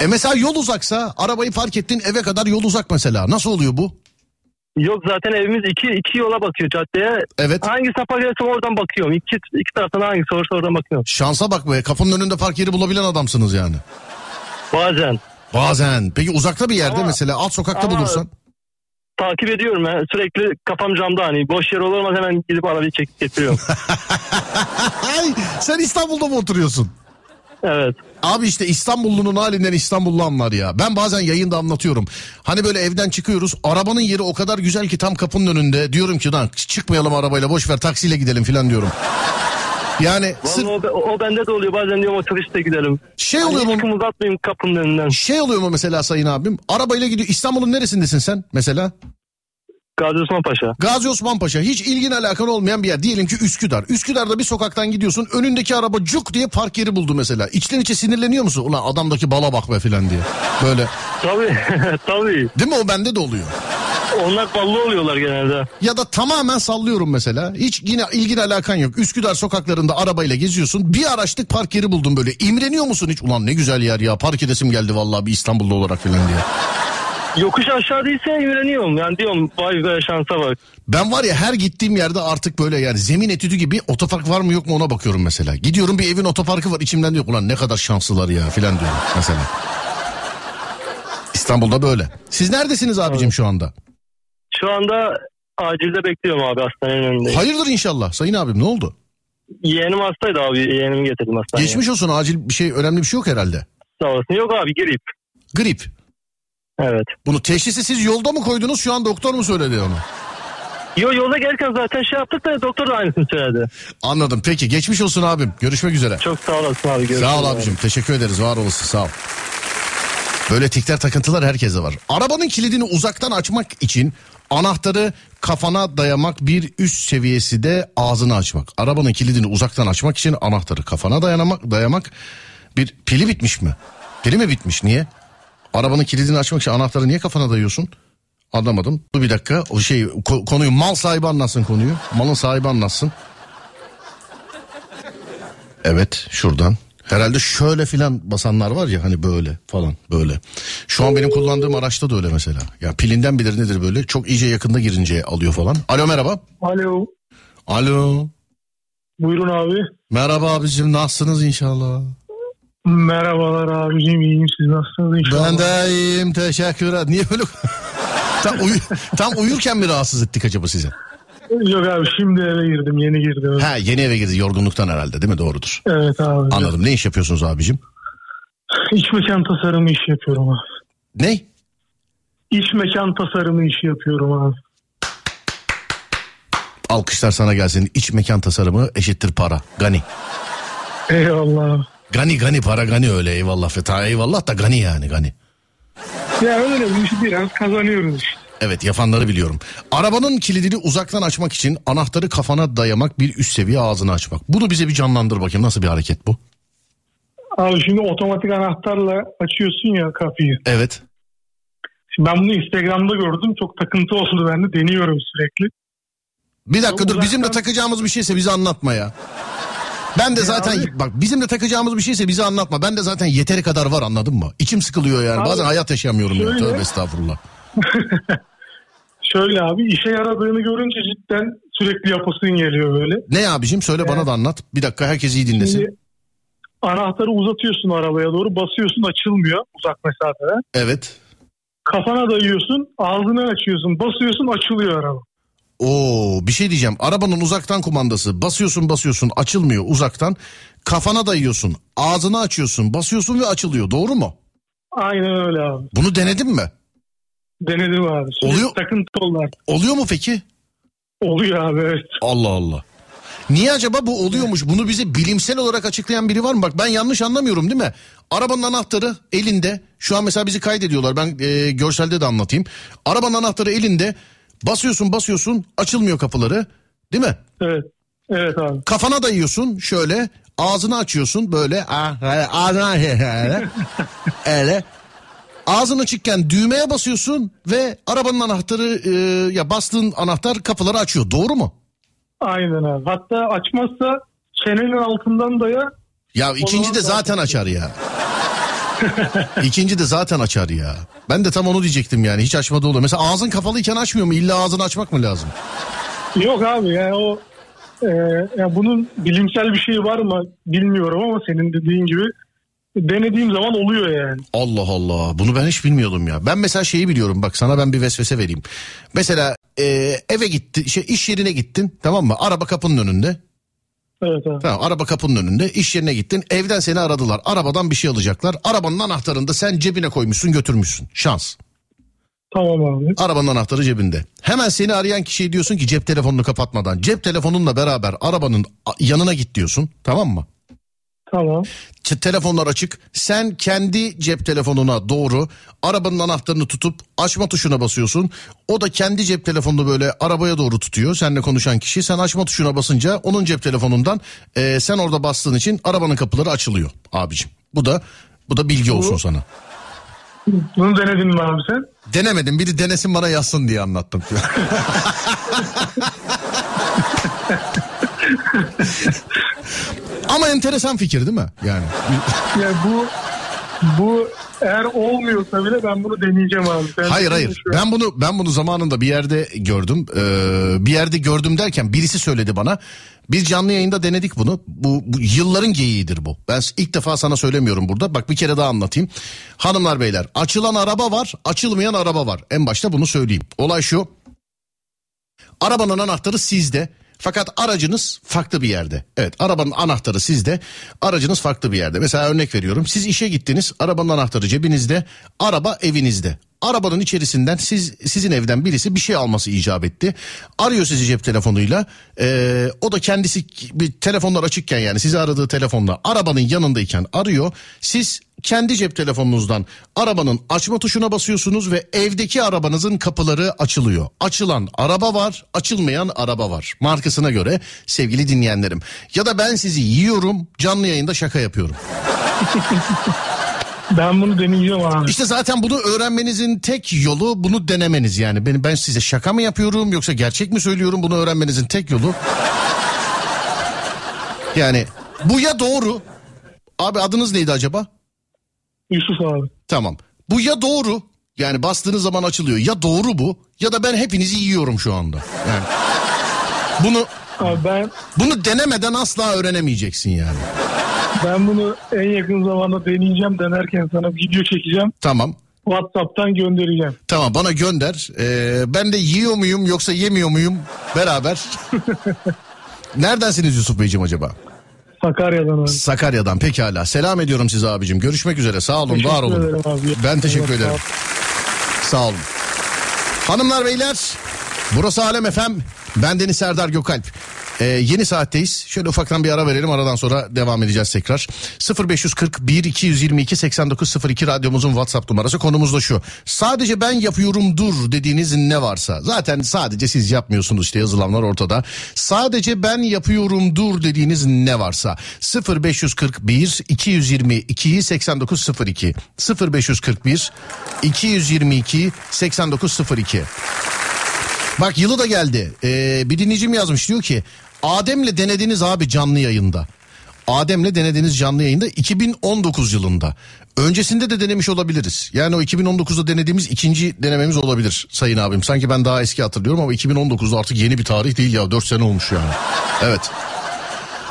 e mesela yol uzaksa arabayı park ettin eve kadar yol uzak mesela. Nasıl oluyor bu? Yok zaten evimiz iki, iki yola bakıyor caddeye. Evet. Hangi sapa gelirse oradan bakıyorum. İki, iki taraftan hangisi olursa oradan bakıyorum. Şansa bak be kapının önünde park yeri bulabilen adamsınız yani. Bazen. Bazen. Peki uzakta bir yerde Ama- mesela alt sokakta ama- bulursan. Takip ediyorum ya. Sürekli kafam camda hani. Boş yer olur olmaz hemen gidip arabayı çekip getiriyorum. Sen İstanbul'da mı oturuyorsun? evet. Abi işte İstanbullunun halinden İstanbullu anlar ya. Ben bazen yayında anlatıyorum. Hani böyle evden çıkıyoruz. Arabanın yeri o kadar güzel ki tam kapının önünde. Diyorum ki lan çıkmayalım arabayla boş ver taksiyle gidelim falan diyorum. Yani sırf Vallahi o, o bende de oluyor. Bazen diyorum otobüste gidelim. şey Hani oluyor mu? kımıldatmayayım kapının önünden. Şey oluyor mu mesela sayın abim? Arabayla gidiyor. İstanbul'un neresindesin sen mesela? Gazi Osman Paşa. Gazi Osman Paşa hiç ilgin alakan olmayan bir yer. Diyelim ki Üsküdar. Üsküdar'da bir sokaktan gidiyorsun. Önündeki araba cuk diye park yeri buldu mesela. İçten içe sinirleniyor musun? Ulan adamdaki bala bak be filan diye. Böyle. Tabii. Tabii. Değil mi o bende de oluyor. Onlar ballı oluyorlar genelde. Ya da tamamen sallıyorum mesela. Hiç yine ilgin alakan yok. Üsküdar sokaklarında arabayla geziyorsun. Bir araçlık park yeri buldun böyle. İmreniyor musun hiç? Ulan ne güzel yer ya. Park edesim geldi vallahi bir İstanbullu olarak filan diye. Yokuş aşağı değilse imreniyorum. Yani diyorum vay be şansa bak. Ben var ya her gittiğim yerde artık böyle yani zemin etüdü gibi otopark var mı yok mu ona bakıyorum mesela. Gidiyorum bir evin otoparkı var içimden diyor ulan ne kadar şanslılar ya filan diyorum mesela. İstanbul'da böyle. Siz neredesiniz abicim şu anda? Şu anda acilde bekliyorum abi hastanenin önündeyim. Hayırdır inşallah sayın abim ne oldu? Yeğenim hastaydı abi. Yeğenimi getirdim hastaneye. Geçmiş olsun acil bir şey önemli bir şey yok herhalde. Sağ olasın. Yok abi grip. Grip. Evet. Bunu teşhisi siz yolda mı koydunuz şu an doktor mu söyledi onu? Yo yolda gelirken zaten şey yaptık da doktor da aynısını söyledi. Anladım peki geçmiş olsun abim görüşmek üzere. Çok sağ olasın abi. Görüşürüz Sağ ol abi. abicim teşekkür ederiz var olasın sağ ol. Böyle tikler takıntılar herkese var. Arabanın kilidini uzaktan açmak için anahtarı kafana dayamak bir üst seviyesi de ağzını açmak. Arabanın kilidini uzaktan açmak için anahtarı kafana dayanak, dayamak bir pili bitmiş mi? Pili mi bitmiş niye? Arabanın kilidini açmak için anahtarı niye kafana dayıyorsun? Anlamadım. Dur bir dakika o şey ko- konuyu mal sahibi anlatsın konuyu. Malın sahibi anlatsın. Evet şuradan. Herhalde şöyle filan basanlar var ya hani böyle falan böyle. Şu an benim kullandığım araçta da öyle mesela. Ya pilinden bilir nedir böyle. Çok iyice yakında girince alıyor falan. Alo merhaba. Alo. Alo. Buyurun abi. Merhaba abicim nasılsınız inşallah? Merhabalar abicim iyiyim siz nasılsınız inşallah? Ben de iyiyim teşekkür ederim. Niye böyle... tam, uyu... tam uyurken mi rahatsız ettik acaba size? Yok abi şimdi eve girdim yeni girdim. Ha yeni eve girdi yorgunluktan herhalde değil mi doğrudur. Evet abi. Anladım ne iş yapıyorsunuz abicim? İç mekan tasarımı işi yapıyorum abi. Ne? İç mekan tasarımı işi yapıyorum abi. Alkışlar sana gelsin. İç mekan tasarımı eşittir para. Gani. Eyvallah. Gani gani para gani öyle eyvallah feta eyvallah da gani yani gani. Ya öyle bir işi biraz kazanıyoruz işte. Evet yapanları biliyorum. Arabanın kilidini uzaktan açmak için anahtarı kafana dayamak bir üst seviye ağzını açmak. Bunu bize bir canlandır bakayım nasıl bir hareket bu? Abi şimdi otomatik anahtarla açıyorsun ya kapıyı. Evet. Şimdi ben bunu Instagram'da gördüm. Çok takıntı oldu ben de deniyorum sürekli. Bir dakika Yok, dur bizim de uzaktan- takacağımız bir şeyse bize anlatma ya. Ben de zaten abi? bak bizim de takacağımız bir şeyse bize anlatma. Ben de zaten yeteri kadar var anladın mı? İçim sıkılıyor yani. Abi, Bazen hayat yaşayamıyorum ya. şöyle- Tövbe estağfurullah. Şöyle abi işe yaradığını görünce cidden sürekli yapasın geliyor böyle. Ne abicim söyle bana da anlat. Bir dakika herkes iyi dinlesin. Şimdi anahtarı uzatıyorsun arabaya doğru basıyorsun açılmıyor uzak mesafede. Evet. Kafana dayıyorsun ağzını açıyorsun basıyorsun açılıyor araba. Oo bir şey diyeceğim. Arabanın uzaktan kumandası. Basıyorsun basıyorsun açılmıyor uzaktan. Kafana dayıyorsun. Ağzını açıyorsun. Basıyorsun ve açılıyor. Doğru mu? Aynen öyle abi. Bunu denedin mi? Denedim abi. Oluyor. Takıntı oldu artık. Oluyor mu peki? Oluyor abi evet. Allah Allah. Niye acaba bu oluyormuş? Bunu bize bilimsel olarak açıklayan biri var mı? Bak ben yanlış anlamıyorum değil mi? Arabanın anahtarı elinde. Şu an mesela bizi kaydediyorlar. Ben e, görselde de anlatayım. Arabanın anahtarı elinde. Basıyorsun basıyorsun açılmıyor kapıları. Değil mi? Evet. Evet abi. Kafana dayıyorsun şöyle. Ağzını açıyorsun böyle. Ah, öyle. Ağzın açıkken düğmeye basıyorsun ve arabanın anahtarı e, ya bastığın anahtar kapıları açıyor. Doğru mu? Aynen abi. Hatta açmazsa çenenin altından daya Ya ikinci de zaten açar ya. İkinci de zaten açar ya. Ben de tam onu diyecektim yani. Hiç açmadı olur. Mesela ağzın kapalıyken açmıyor mu? İlla ağzını açmak mı lazım? Yok abi yani o e, ya bunun bilimsel bir şeyi var mı bilmiyorum ama senin dediğin gibi denediğim zaman oluyor yani. Allah Allah. Bunu ben hiç bilmiyordum ya. Ben mesela şeyi biliyorum. Bak sana ben bir vesvese vereyim. Mesela e, eve gitti, şey iş yerine gittin, tamam mı? Araba kapının önünde. Evet abi. Tamam, araba kapının önünde. iş yerine gittin. Evden seni aradılar. Arabadan bir şey alacaklar. Arabanın anahtarını da sen cebine koymuşsun, götürmüşsün. Şans. Tamam abi. Arabanın anahtarı cebinde. Hemen seni arayan kişiye diyorsun ki cep telefonunu kapatmadan. Cep telefonunla beraber arabanın yanına git diyorsun. Tamam mı? Tamam. Telefonlar açık. Sen kendi cep telefonuna doğru arabanın anahtarını tutup açma tuşuna basıyorsun. O da kendi cep telefonunu böyle arabaya doğru tutuyor. Seninle konuşan kişi. Sen açma tuşuna basınca onun cep telefonundan e, sen orada bastığın için arabanın kapıları açılıyor abicim. Bu da bu da bilgi olsun sana. Bunu denedin mi abi sen? Denemedim. Biri denesin bana yazsın diye anlattım. Ama enteresan fikir değil mi? Yani Ya bu Bu eğer olmuyorsa bile ben bunu deneyeceğim abi. Sen Hayır hayır. Ben bunu ben bunu zamanında bir yerde gördüm. Ee, bir yerde gördüm derken birisi söyledi bana. Biz canlı yayında denedik bunu. Bu, bu yılların geyiğidir bu. Ben ilk defa sana söylemiyorum burada. Bak bir kere daha anlatayım. Hanımlar beyler açılan araba var, açılmayan araba var. En başta bunu söyleyeyim. Olay şu. Arabanın anahtarı sizde. Fakat aracınız farklı bir yerde. Evet arabanın anahtarı sizde. Aracınız farklı bir yerde. Mesela örnek veriyorum. Siz işe gittiniz. Arabanın anahtarı cebinizde. Araba evinizde. Arabanın içerisinden siz sizin evden birisi bir şey alması icap etti. Arıyor sizi cep telefonuyla. Ee, o da kendisi bir telefonlar açıkken yani sizi aradığı telefonla arabanın yanındayken arıyor. Siz kendi cep telefonunuzdan arabanın açma tuşuna basıyorsunuz ve evdeki arabanızın kapıları açılıyor. Açılan araba var, açılmayan araba var. Markasına göre sevgili dinleyenlerim. Ya da ben sizi yiyorum, canlı yayında şaka yapıyorum. Ben bunu deneyeceğim abi. İşte zaten bunu öğrenmenizin tek yolu bunu denemeniz yani. Ben, ben size şaka mı yapıyorum yoksa gerçek mi söylüyorum bunu öğrenmenizin tek yolu. Yani bu ya doğru. Abi adınız neydi acaba? Yusuf abi. Tamam. Bu ya doğru. Yani bastığınız zaman açılıyor. Ya doğru bu ya da ben hepinizi yiyorum şu anda. Yani bunu Abi ben bunu denemeden asla öğrenemeyeceksin yani. Ben bunu en yakın zamanda deneyeceğim. Denerken sana video çekeceğim. Tamam. WhatsApp'tan göndereceğim. Tamam bana gönder. Ee, ben de yiyor muyum yoksa yemiyor muyum beraber. Neredensiniz Yusuf Beyciğim acaba? Sakarya'dan abi. Sakarya'dan pekala. Selam ediyorum size abicim. Görüşmek üzere. Sağ olun, var olun. ederim abi. Ben teşekkür Evet, ederim. Sağ olun. Hanımlar beyler burası Alem FM. Ben Deniz Serdar Gökalp. Ee, yeni saatteyiz. Şöyle ufaktan bir ara verelim. Aradan sonra devam edeceğiz tekrar. 0541 222 8902 radyomuzun WhatsApp numarası. Konumuz da şu. Sadece ben yapıyorum dur dediğiniz ne varsa. Zaten sadece siz yapmıyorsunuz işte yazılanlar ortada. Sadece ben yapıyorum dur dediğiniz ne varsa. 0541 222 8902 0541 222 8902 Bak yılı da geldi. Ee, bir dinleyicim yazmış diyor ki Adem'le denediniz abi canlı yayında. Adem'le denediğiniz canlı yayında 2019 yılında. Öncesinde de denemiş olabiliriz. Yani o 2019'da denediğimiz ikinci denememiz olabilir sayın abim. Sanki ben daha eski hatırlıyorum ama 2019'da artık yeni bir tarih değil ya 4 sene olmuş yani. Evet.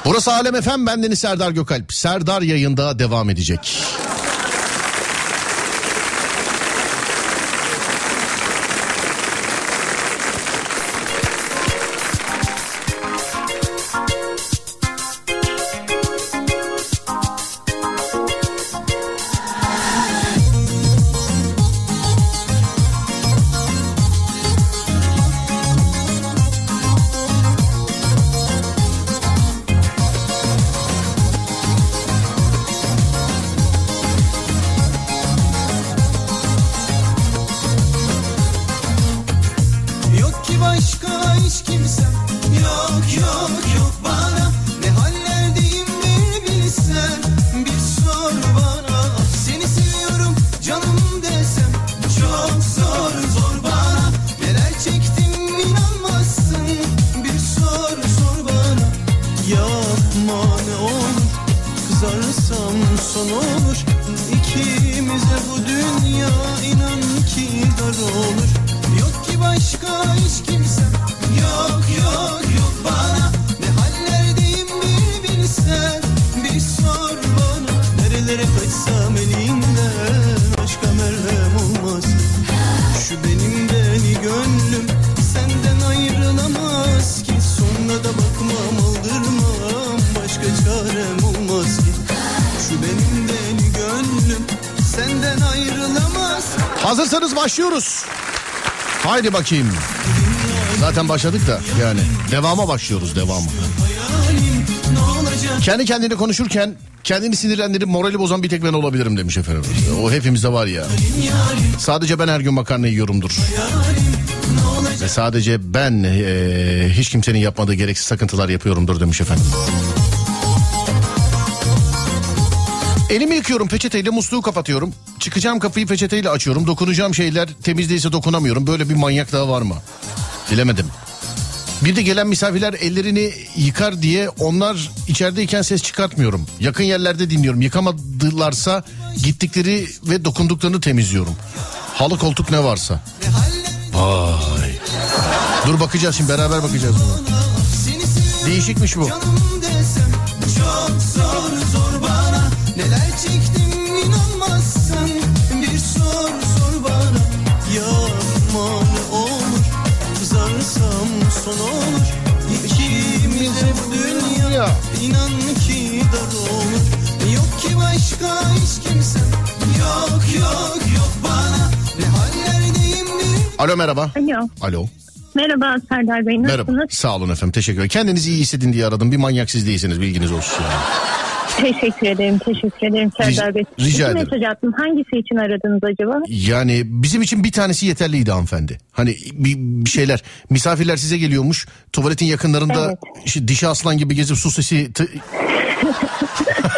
Burası Alem Efem ben Deniz Serdar Gökalp. Serdar yayında devam edecek. Haydi bakayım. Zaten başladık da yani devama başlıyoruz devamı. Kendi kendine konuşurken kendini sinirlendirip morali bozan bir tek ben olabilirim demiş efendim. O hepimizde var ya. Sadece ben her gün makarna yiyorumdur. Ve sadece ben eee, hiç kimsenin yapmadığı gereksiz sakıntılar yapıyorumdur demiş efendim. Elimi yıkıyorum peçeteyle musluğu kapatıyorum. Çıkacağım kapıyı peçeteyle açıyorum. Dokunacağım şeyler temiz değilse dokunamıyorum. Böyle bir manyak daha var mı? Bilemedim. Bir de gelen misafirler ellerini yıkar diye onlar içerideyken ses çıkartmıyorum. Yakın yerlerde dinliyorum. Yıkamadılarsa gittikleri ve dokunduklarını temizliyorum. Halı koltuk ne varsa. Vay. Dur bakacağız şimdi beraber bakacağız buna. Değişikmiş bu. Çok zor zor bana Neler çektim inan ki dar olur Yok ki başka hiç kimsem yok yok yok bana Ne hallerdeyim bir Alo merhaba. Alo. Alo. Merhaba Serdar Bey Merhaba. nasılsınız? Sağ olun efendim teşekkür ederim. Kendinizi iyi hissedin diye aradım. Bir manyak siz değilsiniz bilginiz olsun. Teşekkür ederim, teşekkür ederim Serdar Bey. rica ederim. mesaj attım. Hangisi için aradınız acaba? Yani bizim için bir tanesi yeterliydi hanımefendi. Hani bir, bir şeyler misafirler size geliyormuş tuvaletin yakınlarında Evet. işte dişi aslan gibi gezip su sesi t-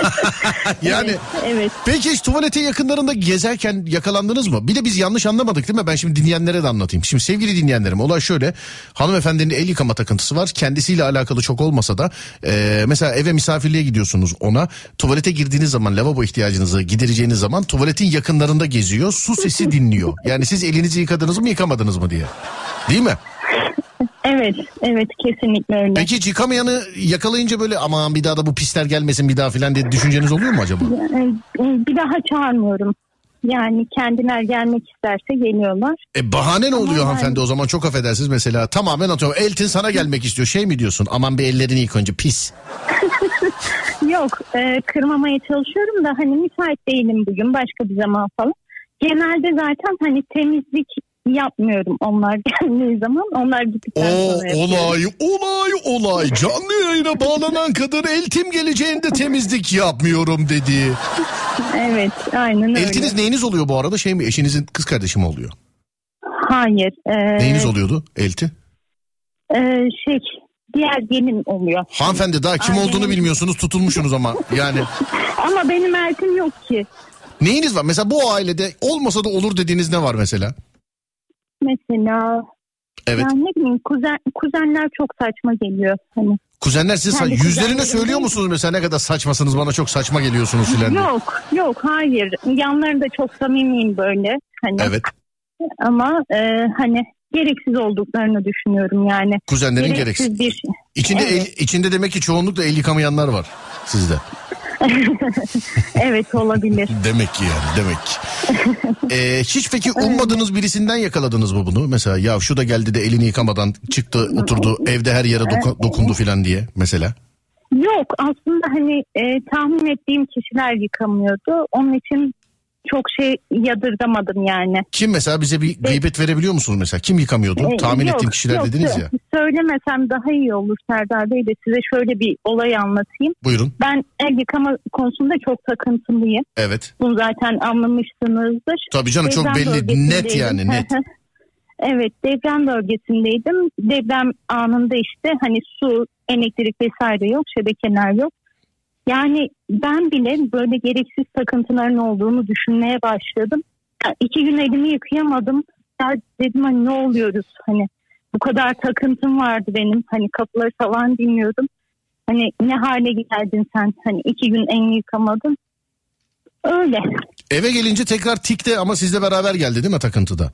yani Evet. peki hiç tuvaletin yakınlarında gezerken yakalandınız mı? Bir de biz yanlış anlamadık değil mi? Ben şimdi dinleyenlere de anlatayım. Şimdi sevgili dinleyenlerim olay şöyle. Hanımefendinin el yıkama takıntısı var. Kendisiyle alakalı çok olmasa da e, mesela eve misafirliğe gidiyorsunuz ona. Tuvalete girdiğiniz zaman lavabo ihtiyacınızı gidereceğiniz zaman tuvaletin yakınlarında geziyor. Su sesi dinliyor. Yani siz elinizi yıkadınız mı yıkamadınız mı diye. Değil mi? Evet, evet kesinlikle öyle. Peki hiç yıkamayanı yakalayınca böyle aman bir daha da bu pisler gelmesin bir daha filan diye düşünceniz oluyor mu acaba? Yani, e, Bir daha çağırmıyorum. Yani kendiler gelmek isterse geliyorlar. E bahane ne oluyor Ama hanımefendi o zaman çok affedersiniz mesela tamamen atıyorum Eltin sana gelmek istiyor şey mi diyorsun aman bir ellerini yık önce pis. Yok, e, kırmamaya çalışıyorum da hani müsait değilim bugün başka bir zaman falan. Genelde zaten hani temizlik yapmıyorum onlar geldiği zaman. Onlar gittikten O sonra yapıyorum. olay olay olay canlı yayına bağlanan kadın Eltim geleceğinde temizlik yapmıyorum dedi. Evet, aynen öyle. Eltiniz neyiniz oluyor bu arada şey mi eşinizin kız kardeşi mi oluyor? Hayır. e, Neyiniz oluyordu Elti? e, şey, diğer gelin oluyor. Hanımefendi daha kim Aynen. olduğunu bilmiyorsunuz tutulmuşsunuz ama yani. Ama benim eltim yok ki. Neyiniz var? Mesela bu ailede olmasa da olur dediğiniz ne var mesela? Mesela Evet. yani ne bileyim kuzen, kuzenler çok saçma geliyor. Hani Kuzenler size sa- yüzlerine söylüyor musunuz mesela ne kadar saçmasınız bana çok saçma geliyorsunuz filan diye? yok yok hayır yanlarında çok samimiyim böyle. Hani Evet. ama e, hani gereksiz olduklarını düşünüyorum yani. Kuzenlerin gereksiz. bir şey. İçinde Evet. el, içinde demek ki çoğunlukla el yıkamayanlar var sizde. Evet olabilir. Demek ki yani demek. Ee, hiç peki ummadığınız birisinden yakaladınız mı bunu? Mesela ya şu da geldi de elini yıkamadan çıktı oturdu evde her yere doku- dokundu filan diye mesela. Yok aslında hani e, tahmin ettiğim kişiler yıkamıyordu. Onun için çok şey yadırgamadım yani. Kim mesela bize bir gıybet verebiliyor musunuz mesela? Kim yıkamıyordu? Ee, Tahmin yok, ettiğim kişiler yok, dediniz ya. Söylemesem daha iyi olur Serdar Bey de size şöyle bir olay anlatayım. Buyurun. Ben el yıkama konusunda çok takıntılıyım. Evet. Bunu zaten anlamışsınızdır. Tabii canım çok belli net yani net. evet deprem bölgesindeydim. Deprem anında işte hani su, elektrik vesaire yok, şebekeler yok. Yani ben bile böyle gereksiz takıntıların olduğunu düşünmeye başladım. Ya iki gün elimi yıkayamadım. Ya dedim hani ne oluyoruz hani bu kadar takıntım vardı benim. Hani kapıları falan dinliyordum. Hani ne hale geldin sen? Hani iki gün elini yıkamadın. Öyle. Eve gelince tekrar tikte ama sizle beraber geldi değil mi takıntıda?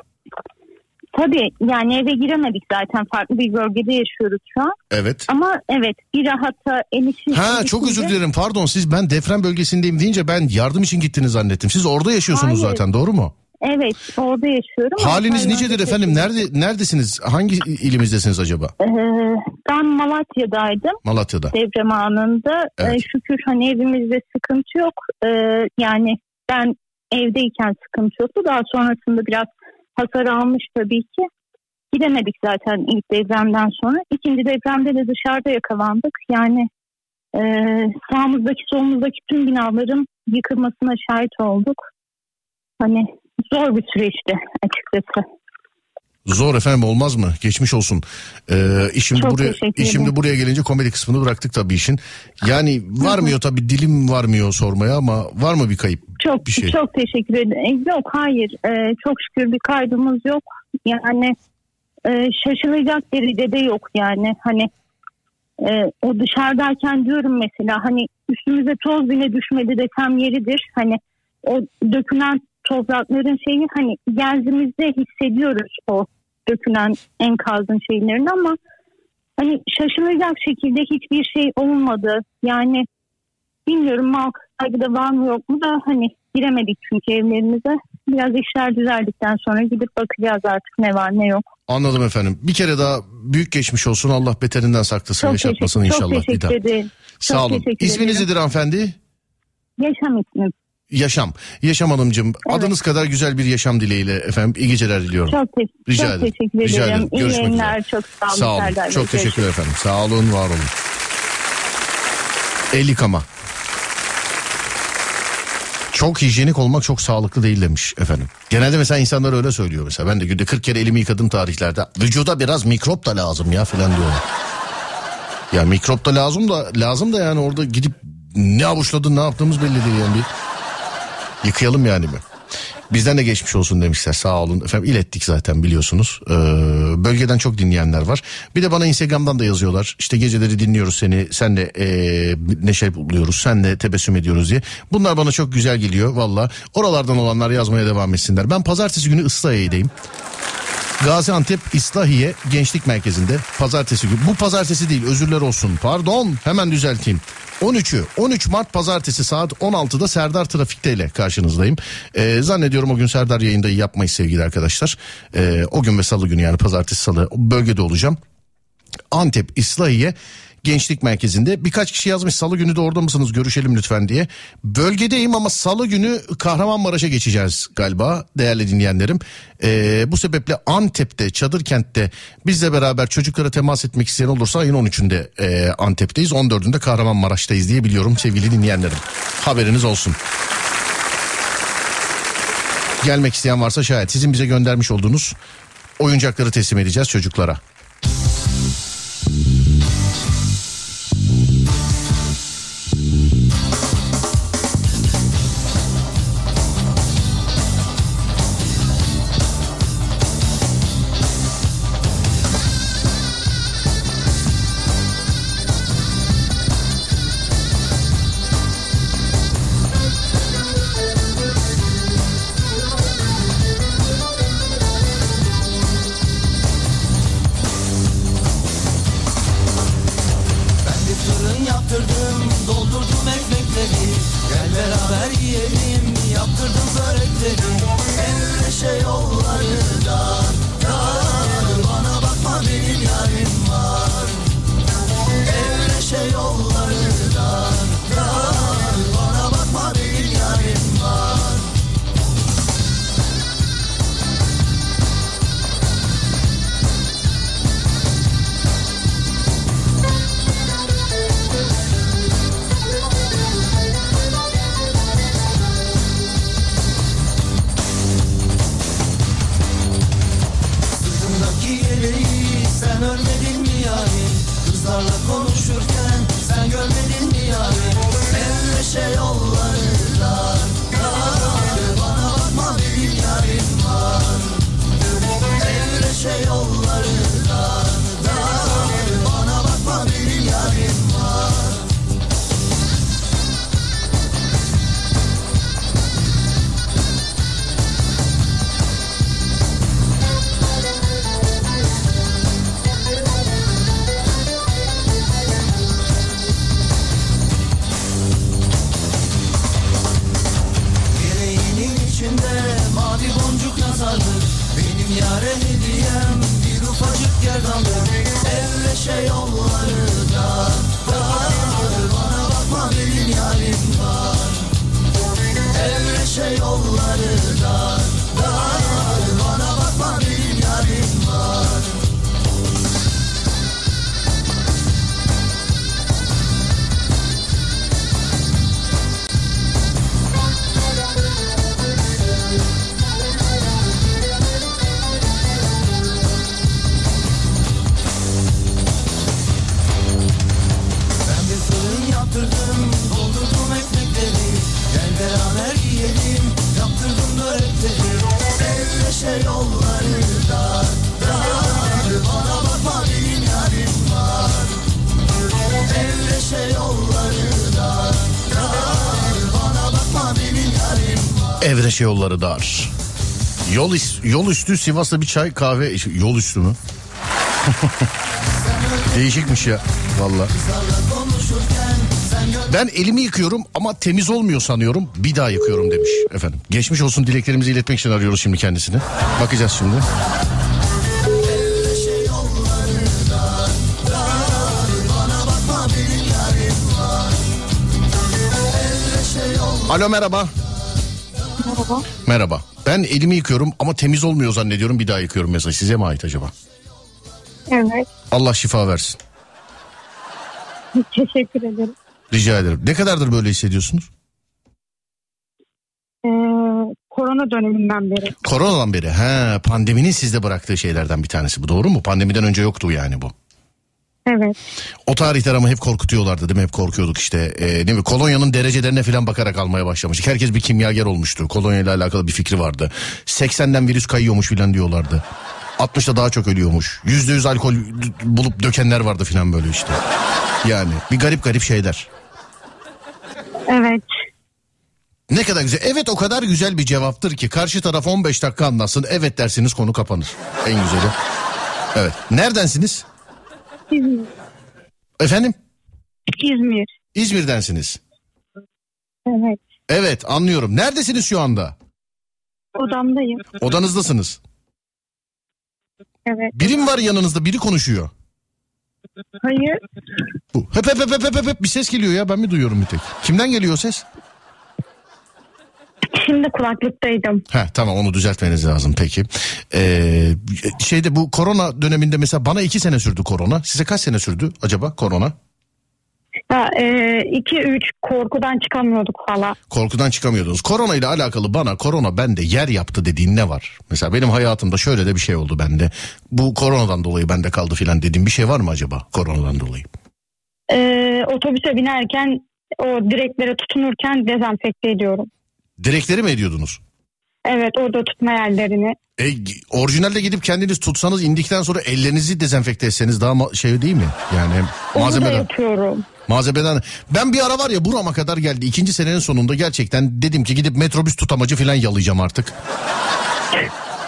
Tabii yani eve giremedik zaten farklı bir bölgede yaşıyoruz şu an. Evet. Ama evet bir rahata enişte. Ha çok özür dilerim pardon siz ben deprem bölgesindeyim deyince ben yardım için gittiniz zannettim. Siz orada yaşıyorsunuz Hayır. zaten doğru mu? Evet orada yaşıyorum. Haliniz nicedir efendim? Nerede neredesiniz? Hangi ilimizdesiniz acaba? Ee, ben Malatya'daydım Malatya'da. deprem anında. Evet. Ee, şükür hani evimizde sıkıntı yok. Ee, yani ben evdeyken sıkıntı yoktu. Daha sonrasında biraz hasar almış tabii ki. Gidemedik zaten ilk depremden sonra. İkinci depremde de dışarıda yakalandık. Yani e, sağımızdaki solumuzdaki tüm binaların yıkılmasına şahit olduk. Hani zor bir süreçti açıkçası. Zor efendim olmaz mı? Geçmiş olsun. Ee, işim Çok buraya işimde buraya gelince komedi kısmını bıraktık tabii işin. Yani varmıyor tabii dilim varmıyor sormaya ama var mı bir kayıp? Çok bir şey. çok teşekkür ederim. E, Yok hayır Ee, çok şükür bir kaybımız yok. Yani e, şaşılacak derecede yok yani hani e, o dışarıdayken diyorum mesela hani üstümüze toz bile düşmedi desem yeridir hani o dökülen toprakların şeyi hani genzimizde hissediyoruz o dökülen enkazın şeylerini ama hani şaşılacak şekilde hiçbir şey olmadı yani bilmiyorum mal kaybı da var mı yok mu da hani giremedik çünkü evlerimize biraz işler düzeldikten sonra gidip bakacağız artık ne var ne yok. Anladım efendim. Bir kere daha büyük geçmiş olsun. Allah beterinden saklasın, Çok yaşatmasın teşekkür, inşallah çok teşekkür ederim. Sağ olun. İsminiz nedir hanımefendi? Yaşam ismim. Yaşam. Yaşam Hanımcığım adınız kadar güzel bir yaşam dileğiyle efendim. İyi geceler diliyorum. Çok, te- Rica çok ederim. teşekkür Rica ederim. ederim. İyi Görüşmek yayınlar. üzere. Çok sağ olun. Sağ olun. Serdar. Çok Görüşürüz. teşekkürler efendim. Sağ olun, var olun. El yıkama. Çok hijyenik olmak çok sağlıklı değil demiş efendim. Genelde mesela insanlar öyle söylüyor mesela. Ben de günde 40 kere elimi yıkadım tarihlerde. Vücuda biraz mikrop da lazım ya falan diyorlar. Ya mikrop da lazım da lazım da yani orada gidip ne avuçladın ne yaptığımız belli değil yani. Bir yıkayalım yani bir. Bizden de geçmiş olsun demişler sağ olun. Efendim ilettik zaten biliyorsunuz. Ee, bölgeden çok dinleyenler var. Bir de bana Instagram'dan da yazıyorlar. İşte geceleri dinliyoruz seni. Sen de ee, neşe buluyoruz. Sen de tebessüm ediyoruz diye. Bunlar bana çok güzel geliyor valla. Oralardan olanlar yazmaya devam etsinler. Ben pazartesi günü Islahiye'deyim. Gaziantep İslahiye Gençlik Merkezi'nde pazartesi günü. Bu pazartesi değil özürler olsun pardon hemen düzelteyim. 13'ü 13 Mart pazartesi saat 16'da Serdar Trafik'te ile karşınızdayım. Ee, zannediyorum o gün Serdar yayında yapmayız sevgili arkadaşlar. Ee, o gün ve salı günü yani pazartesi salı bölgede olacağım. Antep İslahiye Gençlik Merkezi'nde birkaç kişi yazmış salı günü de orada mısınız görüşelim lütfen diye. Bölgedeyim ama salı günü Kahramanmaraş'a geçeceğiz galiba değerli dinleyenlerim. Ee, bu sebeple Antep'te çadır kentte bizle beraber çocuklara temas etmek isteyen olursa ayın 13'ünde e, Antep'teyiz 14'ünde Kahramanmaraş'tayız diye biliyorum sevgili dinleyenlerim. Haberiniz olsun. Gelmek isteyen varsa şayet sizin bize göndermiş olduğunuz oyuncakları teslim edeceğiz çocuklara. Yeleği sen örmedin mi yarim Kızlarla konuşurken sen görmedin mi yarim Evreşe yolları Evreşe yolları dar. Yol, yol üstü Sivas'ta bir çay kahve yol üstü mü? Değişikmiş ya valla. Ben elimi yıkıyorum ama temiz olmuyor sanıyorum. Bir daha yıkıyorum demiş efendim. Geçmiş olsun dileklerimizi iletmek için arıyoruz şimdi kendisini. Bakacağız şimdi. Alo merhaba. Merhaba. Merhaba. Ben elimi yıkıyorum ama temiz olmuyor zannediyorum. Bir daha yıkıyorum mesela. Size mi ait acaba? Evet. Allah şifa versin. Teşekkür ederim. Rica ederim. Ne kadardır böyle hissediyorsunuz? Ee, korona döneminden beri. Koronadan beri. He, pandeminin sizde bıraktığı şeylerden bir tanesi bu. Doğru mu? Pandemiden önce yoktu yani bu. Evet. O tarihler ama hep korkutuyorlardı değil mi? Hep korkuyorduk işte. Ee, değil mi? Kolonyanın derecelerine falan bakarak almaya başlamıştık. Herkes bir kimyager olmuştu. Kolonya ile alakalı bir fikri vardı. 80'den virüs kayıyormuş falan diyorlardı. 60'da daha çok ölüyormuş. %100 alkol bulup dökenler vardı falan böyle işte. Yani bir garip garip şeyler. Evet. Ne kadar güzel. Evet o kadar güzel bir cevaptır ki karşı taraf 15 dakika anlatsın. Evet dersiniz konu kapanır. En güzeli. Evet. Neredensiniz? İzmir. Efendim? İzmir. İzmir'densiniz. Evet. Evet anlıyorum. Neredesiniz şu anda? Odamdayım. Odanızdasınız. Evet. Biri mi var yanınızda? Biri konuşuyor. Hayır. Bu. Hep hep hep hep hep, hep, bir ses geliyor ya. Ben mi duyuyorum bir tek? Kimden geliyor ses? Şimdi kulaklıktaydım. Heh, tamam onu düzeltmeniz lazım peki. Ee, şeyde bu korona döneminde mesela bana iki sene sürdü korona. Size kaç sene sürdü acaba korona? Ha, e, iki üç korkudan çıkamıyorduk hala. Korkudan çıkamıyordunuz. Korona ile alakalı bana korona bende yer yaptı dediğin ne var? Mesela benim hayatımda şöyle de bir şey oldu bende. Bu koronadan dolayı bende kaldı filan dediğim bir şey var mı acaba koronadan dolayı? E, otobüse binerken o direklere tutunurken dezenfekte ediyorum. Direkleri mi ediyordunuz? Evet orada tutma yerlerini. E, orijinalde gidip kendiniz tutsanız indikten sonra ellerinizi dezenfekte etseniz daha ma- şey değil mi? Yani hem Onu da malzemeden. yapıyorum. Malzemeden. Ben bir ara var ya burama kadar geldi. İkinci senenin sonunda gerçekten dedim ki gidip metrobüs tutamacı falan yalayacağım artık.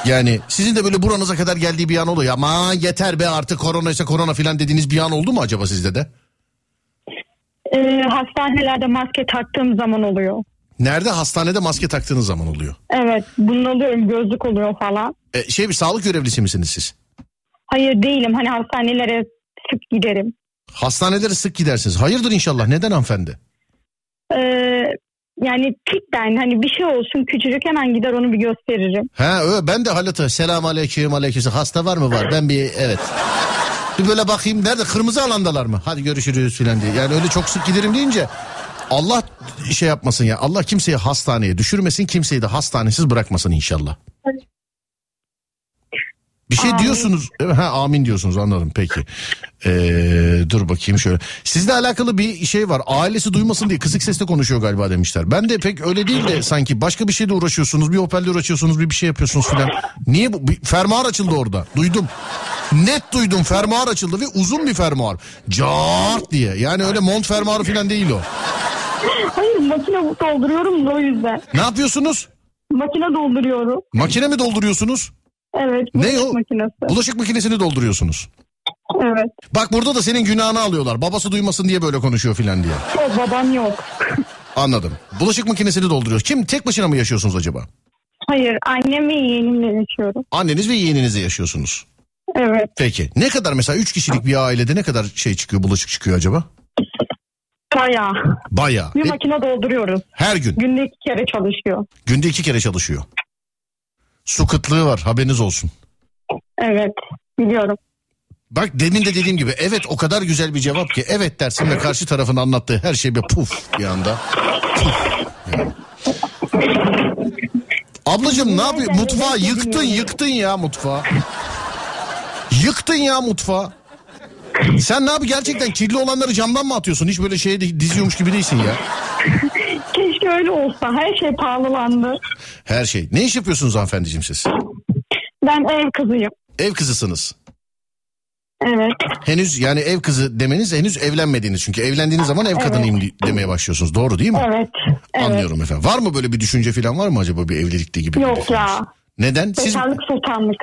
Yani sizin de böyle buranıza kadar geldiği bir an oluyor. Ama yeter be artık korona ise korona falan dediğiniz bir an oldu mu acaba sizde de? E, hastanelerde maske taktığım zaman oluyor. Nerede? Hastanede maske taktığınız zaman oluyor. Evet bunalıyorum gözlük oluyor falan. E, şey bir sağlık görevlisi misiniz siz? Hayır değilim hani hastanelere sık giderim. Hastanelere sık gidersiniz. Hayırdır inşallah. Neden hanımefendi? Ee, yani tipten hani bir şey olsun küçücük hemen gider onu bir gösteririm. Ha ö, ben de halatı selam aleyküm aleyküm hasta var mı var ben bir evet. Bir böyle bakayım nerede kırmızı alandalar mı? Hadi görüşürüz filan diye. Yani öyle çok sık giderim deyince Allah şey yapmasın ya. Allah kimseyi hastaneye düşürmesin kimseyi de hastanesiz bırakmasın inşallah. Bir şey Amin. diyorsunuz. Ha amin diyorsunuz anladım peki. Ee, dur bakayım şöyle. Sizle alakalı bir şey var. Ailesi duymasın diye kısık sesle konuşuyor galiba demişler. Ben de pek öyle değil de sanki başka bir şeyle uğraşıyorsunuz. Bir hoparlör açıyorsunuz bir bir şey yapıyorsunuz filan. Niye bu? Bir fermuar açıldı orada. Duydum. Net duydum fermuar açıldı ve uzun bir fermuar. Cart diye. Yani öyle mont fermuarı filan değil o. Hayır makine dolduruyorum da o yüzden. Ne yapıyorsunuz? Makine dolduruyorum. Makine mi dolduruyorsunuz? Evet. Ne o? Makinesi. Bulaşık makinesini dolduruyorsunuz. Evet. Bak burada da senin günahını alıyorlar. Babası duymasın diye böyle konuşuyor filan diye. Yok babam yok. Anladım. Bulaşık makinesini dolduruyor. Kim tek başına mı yaşıyorsunuz acaba? Hayır annem ve yeğenimle yaşıyorum. Anneniz ve yeğeninizle yaşıyorsunuz. Evet. Peki. Ne kadar mesela 3 kişilik bir ailede ne kadar şey çıkıyor, bulaşık çıkıyor acaba? Bayağı. Bayağı. Bir E, makine dolduruyoruz. her gün. Günde iki kere çalışıyor. Günde iki kere çalışıyor. Su kıtlığı var haberiniz olsun. Evet. Biliyorum. Bak demin de dediğim gibi evet o kadar güzel bir cevap ki evet dersin ve karşı tarafın anlattığı her şey bir puf bir anda. Puf. Yani. Ablacığım ne yapıyor? Mutfağı yıktın yıktın ya mutfağı. Yıktın ya mutfağı. Sen ne yapıyorsun gerçekten kirli olanları camdan mı atıyorsun? Hiç böyle şeye de diziyormuş gibi değilsin ya. Keşke öyle olsa. Her şey pahalılandı. Her şey. Ne iş yapıyorsunuz hanımefendiciğim siz? Ben ev kızıyım. Ev kızısınız. Evet. Henüz yani ev kızı demeniz henüz evlenmediğiniz çünkü evlendiğiniz zaman ev kadınıyım di- demeye başlıyorsunuz. Doğru değil mi? Evet. evet. Anlıyorum efendim. Var mı böyle bir düşünce falan var mı acaba bir evlilikte gibi? bir Yok ya. Neden? Siz Bekarlık sultanlık.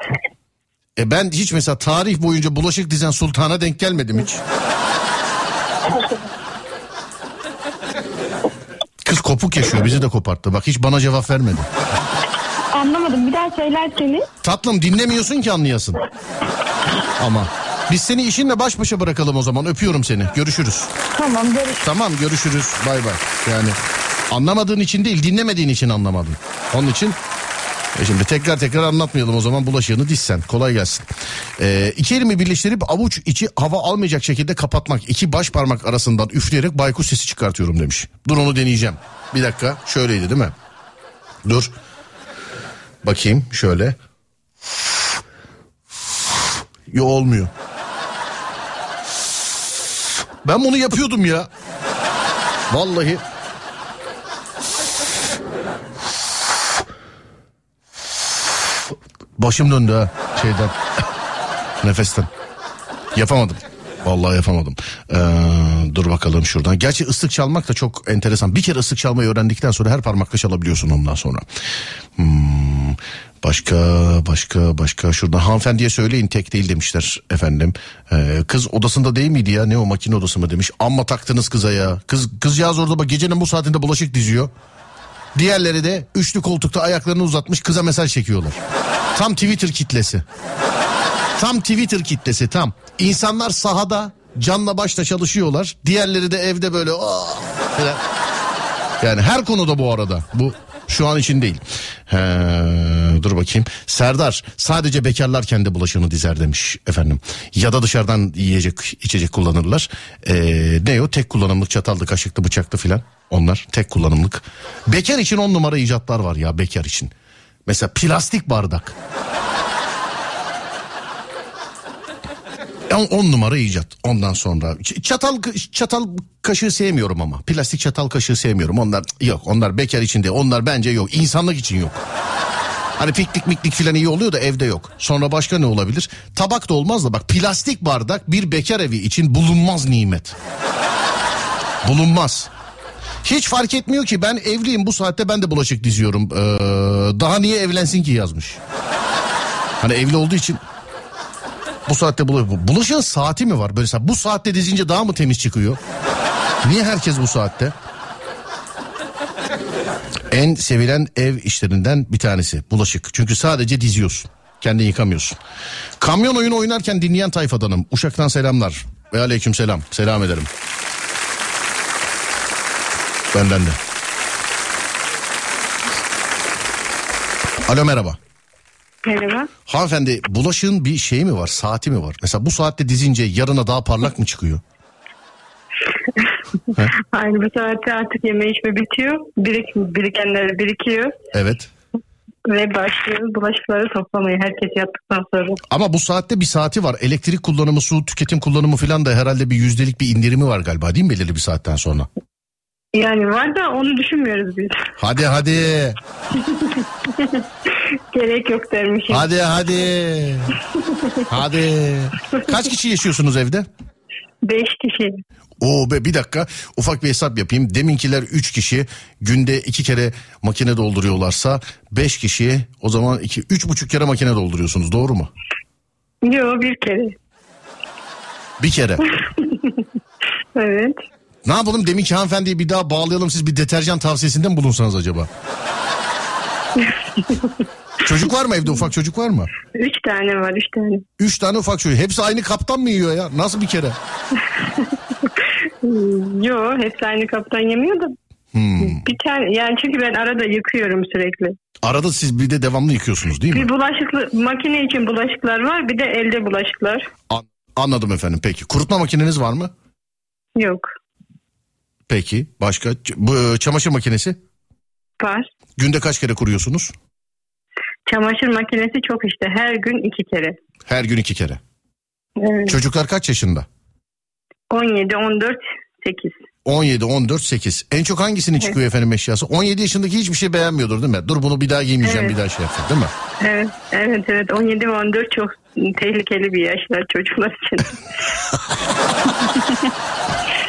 E ben hiç mesela tarih boyunca bulaşık dizen sultana denk gelmedim hiç. Kız kopuk yaşıyor bizi de koparttı. Bak hiç bana cevap vermedi. Anlamadım. Bir daha söylerseniz. Tatlım dinlemiyorsun ki anlayasın. Ama biz seni işinle baş başa bırakalım o zaman. Öpüyorum seni. Görüşürüz. Tamam görüşürüz. Tamam görüşürüz. Bay bay. Yani anlamadığın için değil dinlemediğin için anlamadın. Onun için e şimdi tekrar tekrar anlatmayalım o zaman bulaşığını dizsen. Kolay gelsin. Ee, iki elimi birleştirip avuç içi hava almayacak şekilde kapatmak. iki baş parmak arasından üfleyerek baykuş sesi çıkartıyorum demiş. Dur onu deneyeceğim. Bir dakika şöyleydi değil mi? Dur. Bakayım şöyle. Yo olmuyor. Ben bunu yapıyordum ya. Vallahi. Başım döndü ha şeyden. Nefesten. Yapamadım. Vallahi yapamadım. Ee, dur bakalım şuradan. Gerçi ıslık çalmak da çok enteresan. Bir kere ıslık çalmayı öğrendikten sonra her parmakla çalabiliyorsun ondan sonra. Hmm, başka başka başka şuradan hanımefendiye söyleyin tek değil demişler efendim. Ee, kız odasında değil miydi ya ne o makine odası mı demiş. Amma taktınız kıza ya. Kız kızcağız orada bak gecenin bu saatinde bulaşık diziyor. Diğerleri de üçlü koltukta ayaklarını uzatmış kıza mesaj çekiyorlar. Tam Twitter kitlesi. Tam Twitter kitlesi tam. İnsanlar sahada canla başla çalışıyorlar. Diğerleri de evde böyle falan. Yani her konuda bu arada. Bu şu an için değil. He, dur bakayım. Serdar sadece bekarlar kendi bulaşığını dizer demiş efendim. Ya da dışarıdan yiyecek içecek kullanırlar. Ee, ne o tek kullanımlık çataldı kaşıklı bıçaklı filan. Onlar tek kullanımlık. Bekar için on numara icatlar var ya bekar için. Mesela plastik bardak. On, on numara icat ondan sonra. Çatal çatal kaşığı sevmiyorum ama. Plastik çatal kaşığı sevmiyorum. Onlar yok. Onlar bekar içinde. Onlar bence yok. İnsanlık için yok. Hani piknik miknik filan iyi oluyor da evde yok. Sonra başka ne olabilir? Tabak da olmaz da bak plastik bardak bir bekar evi için bulunmaz nimet. Bulunmaz. Hiç fark etmiyor ki ben evliyim bu saatte ben de bulaşık diziyorum. Ee, daha niye evlensin ki yazmış. Hani evli olduğu için bu saatte buluş bulaşığın saati mi var? Böyle bu saatte dizince daha mı temiz çıkıyor? Niye herkes bu saatte? En sevilen ev işlerinden bir tanesi bulaşık. Çünkü sadece diziyorsun. Kendin yıkamıyorsun. Kamyon oyunu oynarken dinleyen tayfadanım. Uşak'tan selamlar. Ve aleyküm selam. Selam ederim. Benden de. Alo merhaba. Merhaba. Hanımefendi bulaşığın bir şeyi mi var saati mi var? Mesela bu saatte dizince yarına daha parlak mı çıkıyor? Aynı bu saatte artık yeme içme bitiyor. Birik, birikenler birikiyor. Evet. Ve başlıyoruz bulaşıkları toplamaya herkes yattıktan sonra. Ama bu saatte bir saati var. Elektrik kullanımı, su tüketim kullanımı falan da herhalde bir yüzdelik bir indirimi var galiba değil mi belirli bir saatten sonra? Yani var da onu düşünmüyoruz biz. Hadi hadi. Gerek yok dermişim. Hadi hadi. Hadi. Kaç kişi yaşıyorsunuz evde? Beş kişi. Oo be bir dakika ufak bir hesap yapayım. Deminkiler 3 kişi günde 2 kere makine dolduruyorlarsa 5 kişi o zaman 2 üç buçuk kere makine dolduruyorsunuz doğru mu? Yok bir kere. Bir kere. Evet. Ne yapalım deminki hanımefendiyi bir daha bağlayalım siz bir deterjan tavsiyesinde mi bulunsanız acaba? çocuk var mı evde ufak çocuk var mı? Üç tane var üç tane. Üç tane ufak çocuk. Hepsi aynı kaptan mı yiyor ya? Nasıl bir kere? Yok hepsi aynı kaptan yemiyor da. Hmm. Bir tane yani çünkü ben arada yıkıyorum sürekli. Arada siz bir de devamlı yıkıyorsunuz değil mi? Bir bulaşıklı makine için bulaşıklar var bir de elde bulaşıklar. An- anladım efendim peki. Kurutma makineniz var mı? Yok Peki. Başka? Bu e, çamaşır makinesi? var. Günde kaç kere kuruyorsunuz? Çamaşır makinesi çok işte her gün iki kere. Her gün iki kere. Evet. Çocuklar kaç yaşında? 17, 14, 8. 17, 14, 8. En çok hangisinin çıkıyor efendim eşyası? 17 yaşındaki hiçbir şey beğenmiyordur değil mi? Dur bunu bir daha giymeyeceğim Evet. bir daha şey yapacağım değil mi? Evet, evet, evet. 17 ve 14 çok tehlikeli bir yaşlar çocuklar için.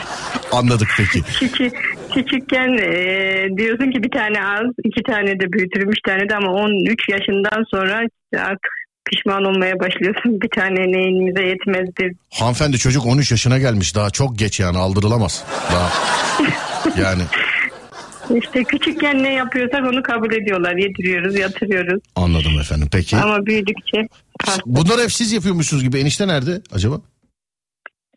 Anladık peki. Küçük, küçükken e, diyorsun ki bir tane az, iki tane de büyütürüm, üç tane de ama 13 yaşından sonra artık pişman olmaya başlıyorsun. Bir tane neyimize yetmezdi. Hanımefendi çocuk 13 yaşına gelmiş daha çok geç yani aldırılamaz. Daha yani İşte küçükken ne yapıyorsak onu kabul ediyorlar. Yediriyoruz, yatırıyoruz. anladım efendim peki. Ama büyüdükçe Bunları hep siz yapıyormuşsunuz gibi enişte nerede acaba?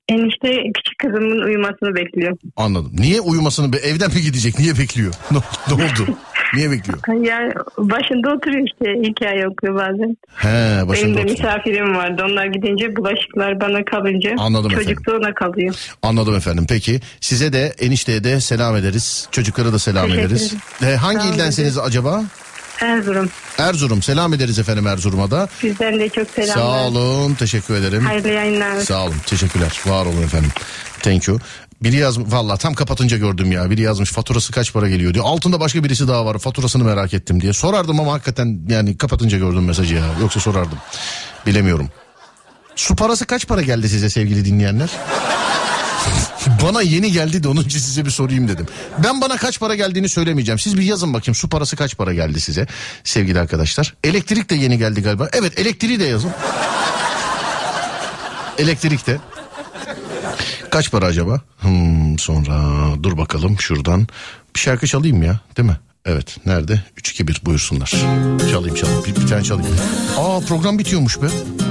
Enişte küçük kızımın uyumasını bekliyor. Anladım. Niye uyumasını be- evden mi gidecek? Niye bekliyor? Ne, ne oldu? Niye bekliyor? Yani başında oturuyor işte hikaye okuyor bazen. He Benim başında de oturuyor. misafirim vardı. Onlar gidince bulaşıklar bana kalınca Anladım çocuk da ona kalıyor. Anladım efendim. Peki size de enişteye de selam ederiz. Çocuklara da selam Teşekkür ederiz. Ee, hangi Sağ olun. ildensiniz acaba? Erzurum. Erzurum. Selam ederiz efendim Erzurum'a da. Sizden de çok selamlar. Sağ olun. Teşekkür ederim. Hayırlı yayınlar. Sağ olun. Teşekkürler. Var olun efendim. Thank you. Biri yazmış valla tam kapatınca gördüm ya. Biri yazmış faturası kaç para geliyor diyor. Altında başka birisi daha var. Faturasını merak ettim diye. Sorardım ama hakikaten yani kapatınca gördüm mesajı ya. Yoksa sorardım. Bilemiyorum. Su parası kaç para geldi size sevgili dinleyenler? Bana yeni geldi de onun için size bir sorayım dedim. Ben bana kaç para geldiğini söylemeyeceğim. Siz bir yazın bakayım su parası kaç para geldi size sevgili arkadaşlar. Elektrik de yeni geldi galiba. Evet elektriği de yazın. Elektrik de. Kaç para acaba? Hmm, sonra dur bakalım şuradan. Bir şarkı çalayım ya değil mi? Evet nerede? 3-2-1 buyursunlar. Çalayım çalayım bir, bir tane çalayım. Aa program bitiyormuş be.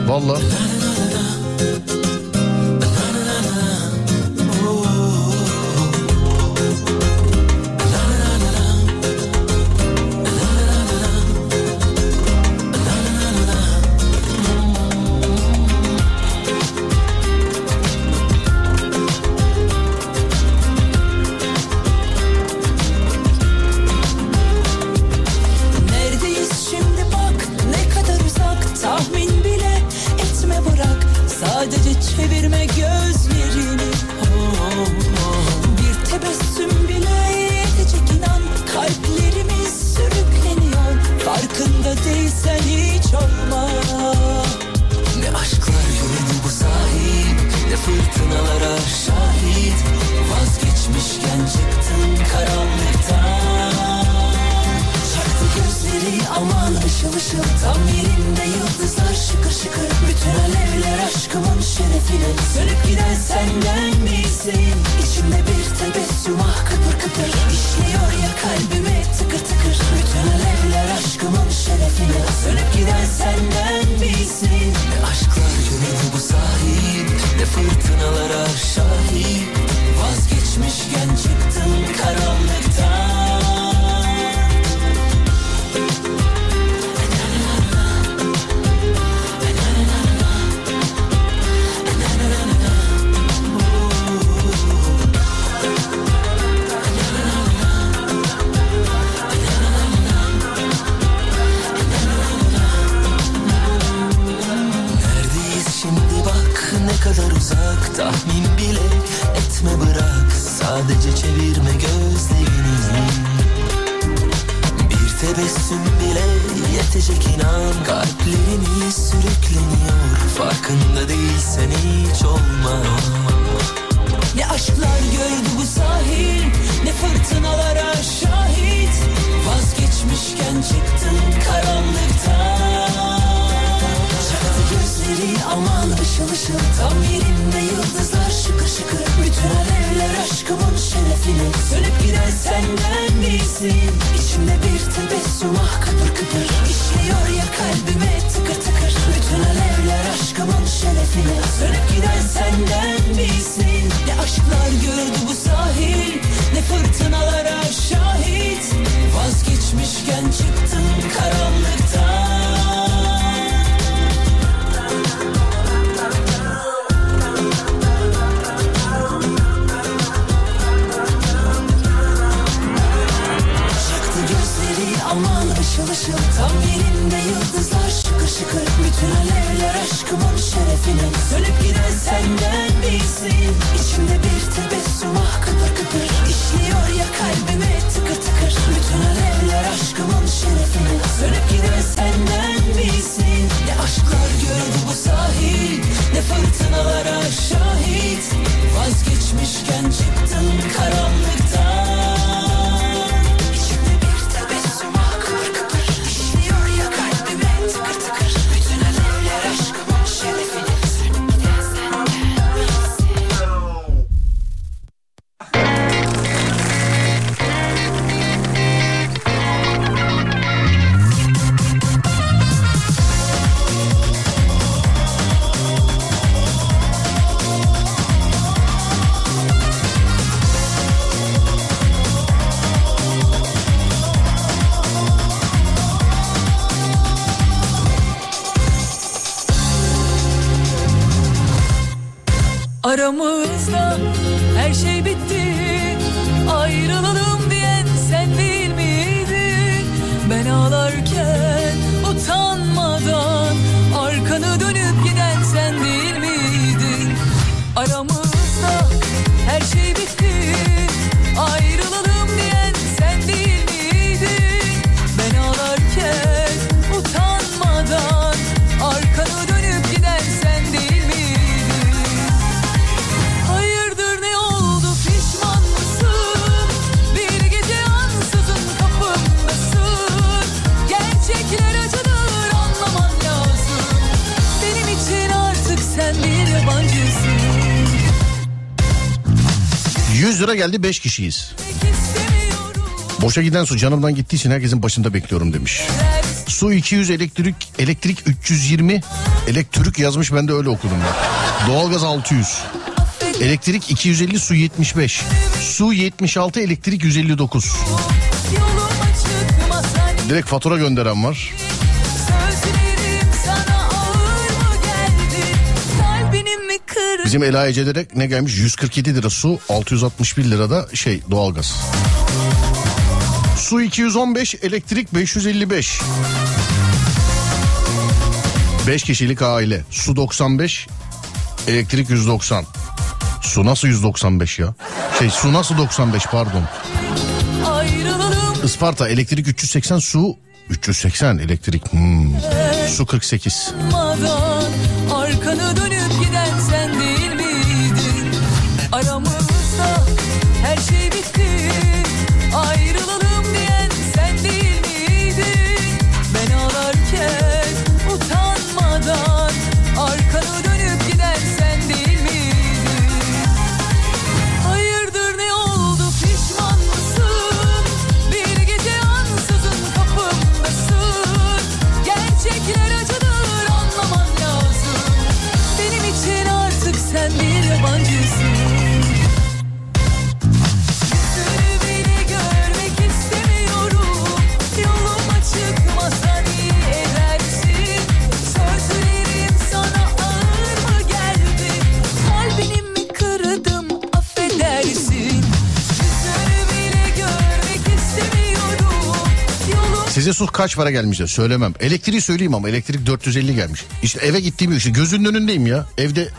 Valla. Işıl Tam yerinde yıldızlar şıkır şıkır Bütün alevler aşkımın şerefine Sönüp giden senden misin? İçimde bir tebessüm ah kıpır kıpır İşliyor ya kalbime tıkır tıkır Bütün alevler aşkımın şerefine Sönüp giden senden Aramızda 100 lira geldi 5 kişiyiz. Boşa giden su canımdan gittiği için herkesin başında bekliyorum demiş. Su 200 elektrik elektrik 320 elektrik yazmış ben de öyle okudum ben. Doğalgaz 600. Elektrik 250 su 75. Su 76 elektrik 159. Yoluma çıkmasan Direkt fatura gönderen var. Bizim Ela Ece'lere ne gelmiş? 147 lira su, 661 lira da şey doğalgaz. Su 215, elektrik 555. 5 kişilik aile. Su 95, elektrik 190. Su nasıl 195 ya? Şey su nasıl 95 pardon. Isparta elektrik 380 su 380 elektrik. Hmm. Su 48. Yolum Size su kaç para gelmiştir söylemem. Elektriği söyleyeyim ama elektrik 450 gelmiş. İşte eve gittiğim işte gözünün önündeyim ya. Evde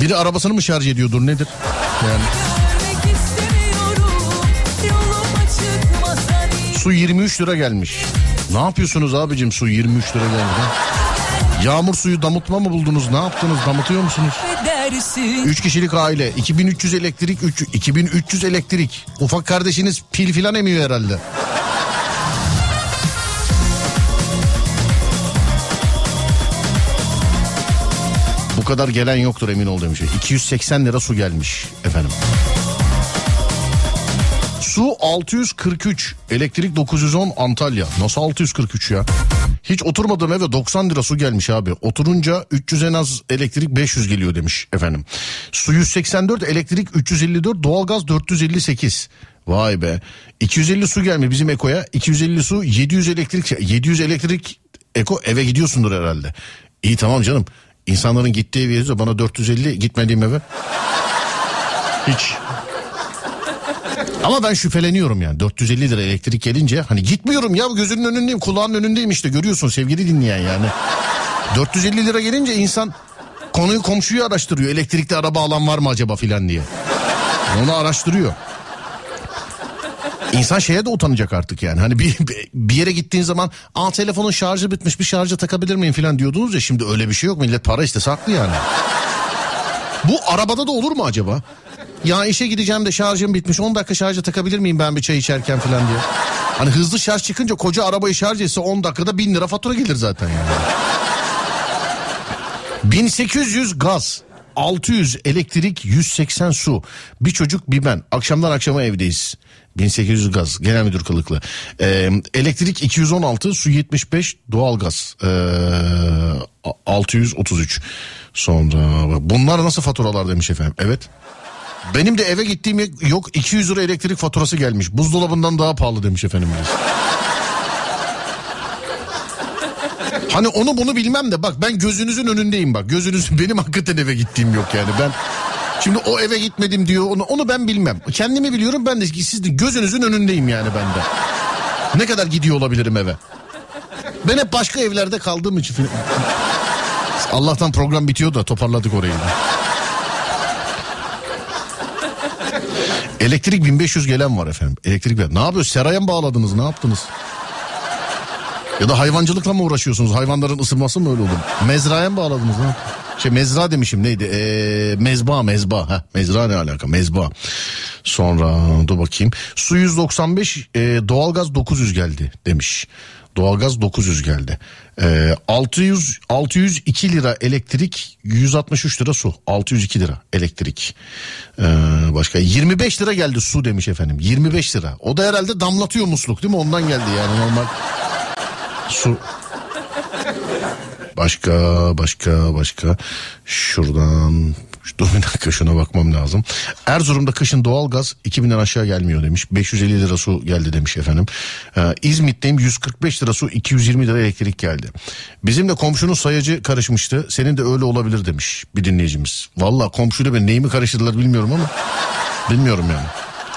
biri arabasını mı şarj ediyordur nedir? Yani su 23 lira gelmiş. Ne yapıyorsunuz abicim su 23 lira gelmiş ha? Yağmur suyu damıtma mı buldunuz? Ne yaptınız? Damıtıyor musunuz? affedersin. 3 kişilik aile 2300 elektrik 3, 2300 elektrik ufak kardeşiniz pil filan emiyor herhalde. Bu kadar gelen yoktur emin ol demiş. 280 lira su gelmiş efendim. Su 643, elektrik 910 Antalya. Nasıl 643 ya? Hiç oturmadığım eve 90 lira su gelmiş abi. Oturunca 300 en az elektrik 500 geliyor demiş efendim. Su 184, elektrik 354, doğalgaz 458. Vay be. 250 su gelmiş bizim Eko'ya. 250 su, 700 elektrik, 700 elektrik Eko eve gidiyorsundur herhalde. İyi tamam canım. İnsanların gittiği evi. Bana 450 gitmediğim eve. Hiç. Ama ben şüpheleniyorum yani 450 lira elektrik gelince hani gitmiyorum ya gözünün önündeyim kulağının önündeyim işte görüyorsun sevgili dinleyen yani. 450 lira gelince insan konuyu komşuyu araştırıyor elektrikli araba alan var mı acaba filan diye. Onu araştırıyor. İnsan şeye de utanacak artık yani. Hani bir, bir yere gittiğin zaman aa telefonun şarjı bitmiş bir şarja takabilir miyim falan diyordunuz ya şimdi öyle bir şey yok. Millet para işte saklı yani. Bu arabada da olur mu acaba? Ya işe gideceğim de şarjım bitmiş 10 dakika şarja takabilir miyim ben bir çay içerken falan diye. Hani hızlı şarj çıkınca koca arabayı şarj etse 10 dakikada 1000 lira fatura gelir zaten yani. 1800 gaz. 600 elektrik 180 su. Bir çocuk bir ben. Akşamdan akşama evdeyiz. 1800 gaz genel müdür kılıklı. Ee, elektrik 216 su 75 doğalgaz ee, 633 sonra bunlar nasıl faturalar demiş efendim evet benim de eve gittiğim yok 200 lira elektrik faturası gelmiş buzdolabından daha pahalı demiş efendim. Hani onu bunu bilmem de bak ben gözünüzün önündeyim bak. Gözünüzün benim hakikaten eve gittiğim yok yani. Ben şimdi o eve gitmedim diyor onu onu ben bilmem. Kendimi biliyorum ben de siz de gözünüzün önündeyim yani ben de. Ne kadar gidiyor olabilirim eve? Ben hep başka evlerde kaldığım için Allah'tan program bitiyor da toparladık orayı. Da. Elektrik 1500 gelen var efendim. Elektrik ne yapıyorsunuz? Seraya mı bağladınız? Ne yaptınız? Ya da hayvancılıkla mı uğraşıyorsunuz? Hayvanların ısınması mı öyle olur? Mezraya mı bağladınız? Ne? Şey mezra demişim neydi? Ee, mezba mezba. Heh, mezra ne alaka? Mezba. Sonra dur bakayım. Su 195 e, doğalgaz 900 geldi demiş. Doğalgaz 900 geldi. Ee, 600 602 lira elektrik, 163 lira su. 602 lira elektrik. Ee, başka 25 lira geldi su demiş efendim. 25 lira. O da herhalde damlatıyor musluk değil mi? Ondan geldi yani normal. Su. Başka başka başka şuradan dur bir dakika şuna bakmam lazım. Erzurum'da kışın doğalgaz 2000'den aşağı gelmiyor demiş. 550 lira su geldi demiş efendim. Ee, İzmit'teyim 145 lira su 220 lira elektrik geldi. Bizim de komşunun sayacı karışmıştı. Senin de öyle olabilir demiş bir dinleyicimiz. Valla komşuyla ben neyimi karıştırdılar bilmiyorum ama bilmiyorum yani.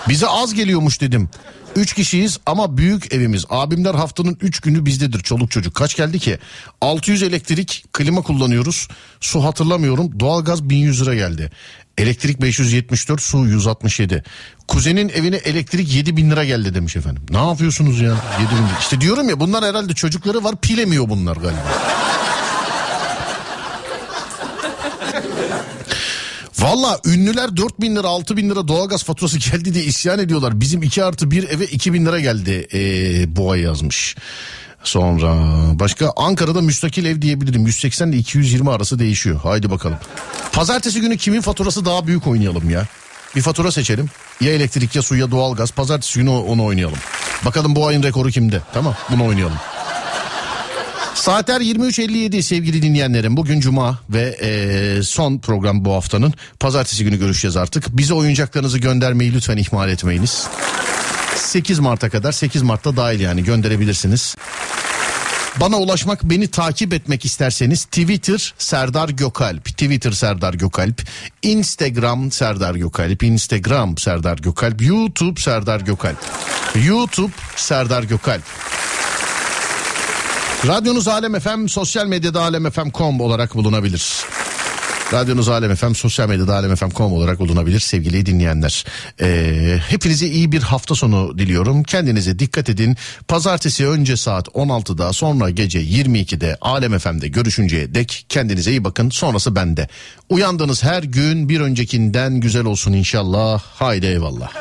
Bize az geliyormuş dedim. Üç kişiyiz ama büyük evimiz. Abimler haftanın üç günü bizdedir çoluk çocuk. Kaç geldi ki? 600 elektrik, klima kullanıyoruz. Su hatırlamıyorum. Doğalgaz 1100 lira geldi. Elektrik 574, su 167. Kuzenin evine elektrik 7000 lira geldi demiş efendim. Ne yapıyorsunuz ya? 7000 lira. İşte diyorum ya bunlar herhalde çocukları var pilemiyor bunlar galiba. Valla ünlüler 4 bin lira 6 bin lira doğalgaz faturası geldi diye isyan ediyorlar. Bizim 2 artı 1 eve 2 bin lira geldi ee, bu ay yazmış. Sonra başka Ankara'da müstakil ev diyebilirim. 180 ile 220 arası değişiyor. Haydi bakalım. Pazartesi günü kimin faturası daha büyük oynayalım ya. Bir fatura seçelim. Ya elektrik ya su ya doğalgaz. Pazartesi günü onu oynayalım. Bakalım bu ayın rekoru kimde? Tamam bunu oynayalım. Saatler 23.57 sevgili dinleyenlerim. Bugün cuma ve e, son program bu haftanın. Pazartesi günü görüşeceğiz artık. Bize oyuncaklarınızı göndermeyi lütfen ihmal etmeyiniz. 8 Mart'a kadar 8 Mart'ta dahil yani gönderebilirsiniz. Bana ulaşmak, beni takip etmek isterseniz Twitter Serdar Gökalp, Twitter Serdar Gökalp, Instagram Serdar Gökalp, Instagram Serdar Gökalp, YouTube Serdar Gökalp, YouTube Serdar Gökalp. Radyonuz Alem FM, sosyal medyada alemfm.com olarak bulunabilir. Radyonuz Alem FM, sosyal medyada alemfm.com olarak bulunabilir sevgili dinleyenler. Ee, hepinize iyi bir hafta sonu diliyorum. Kendinize dikkat edin. Pazartesi önce saat 16'da sonra gece 22'de Alem FM'de görüşünceye dek kendinize iyi bakın. Sonrası bende. Uyandığınız her gün bir öncekinden güzel olsun inşallah. Haydi eyvallah.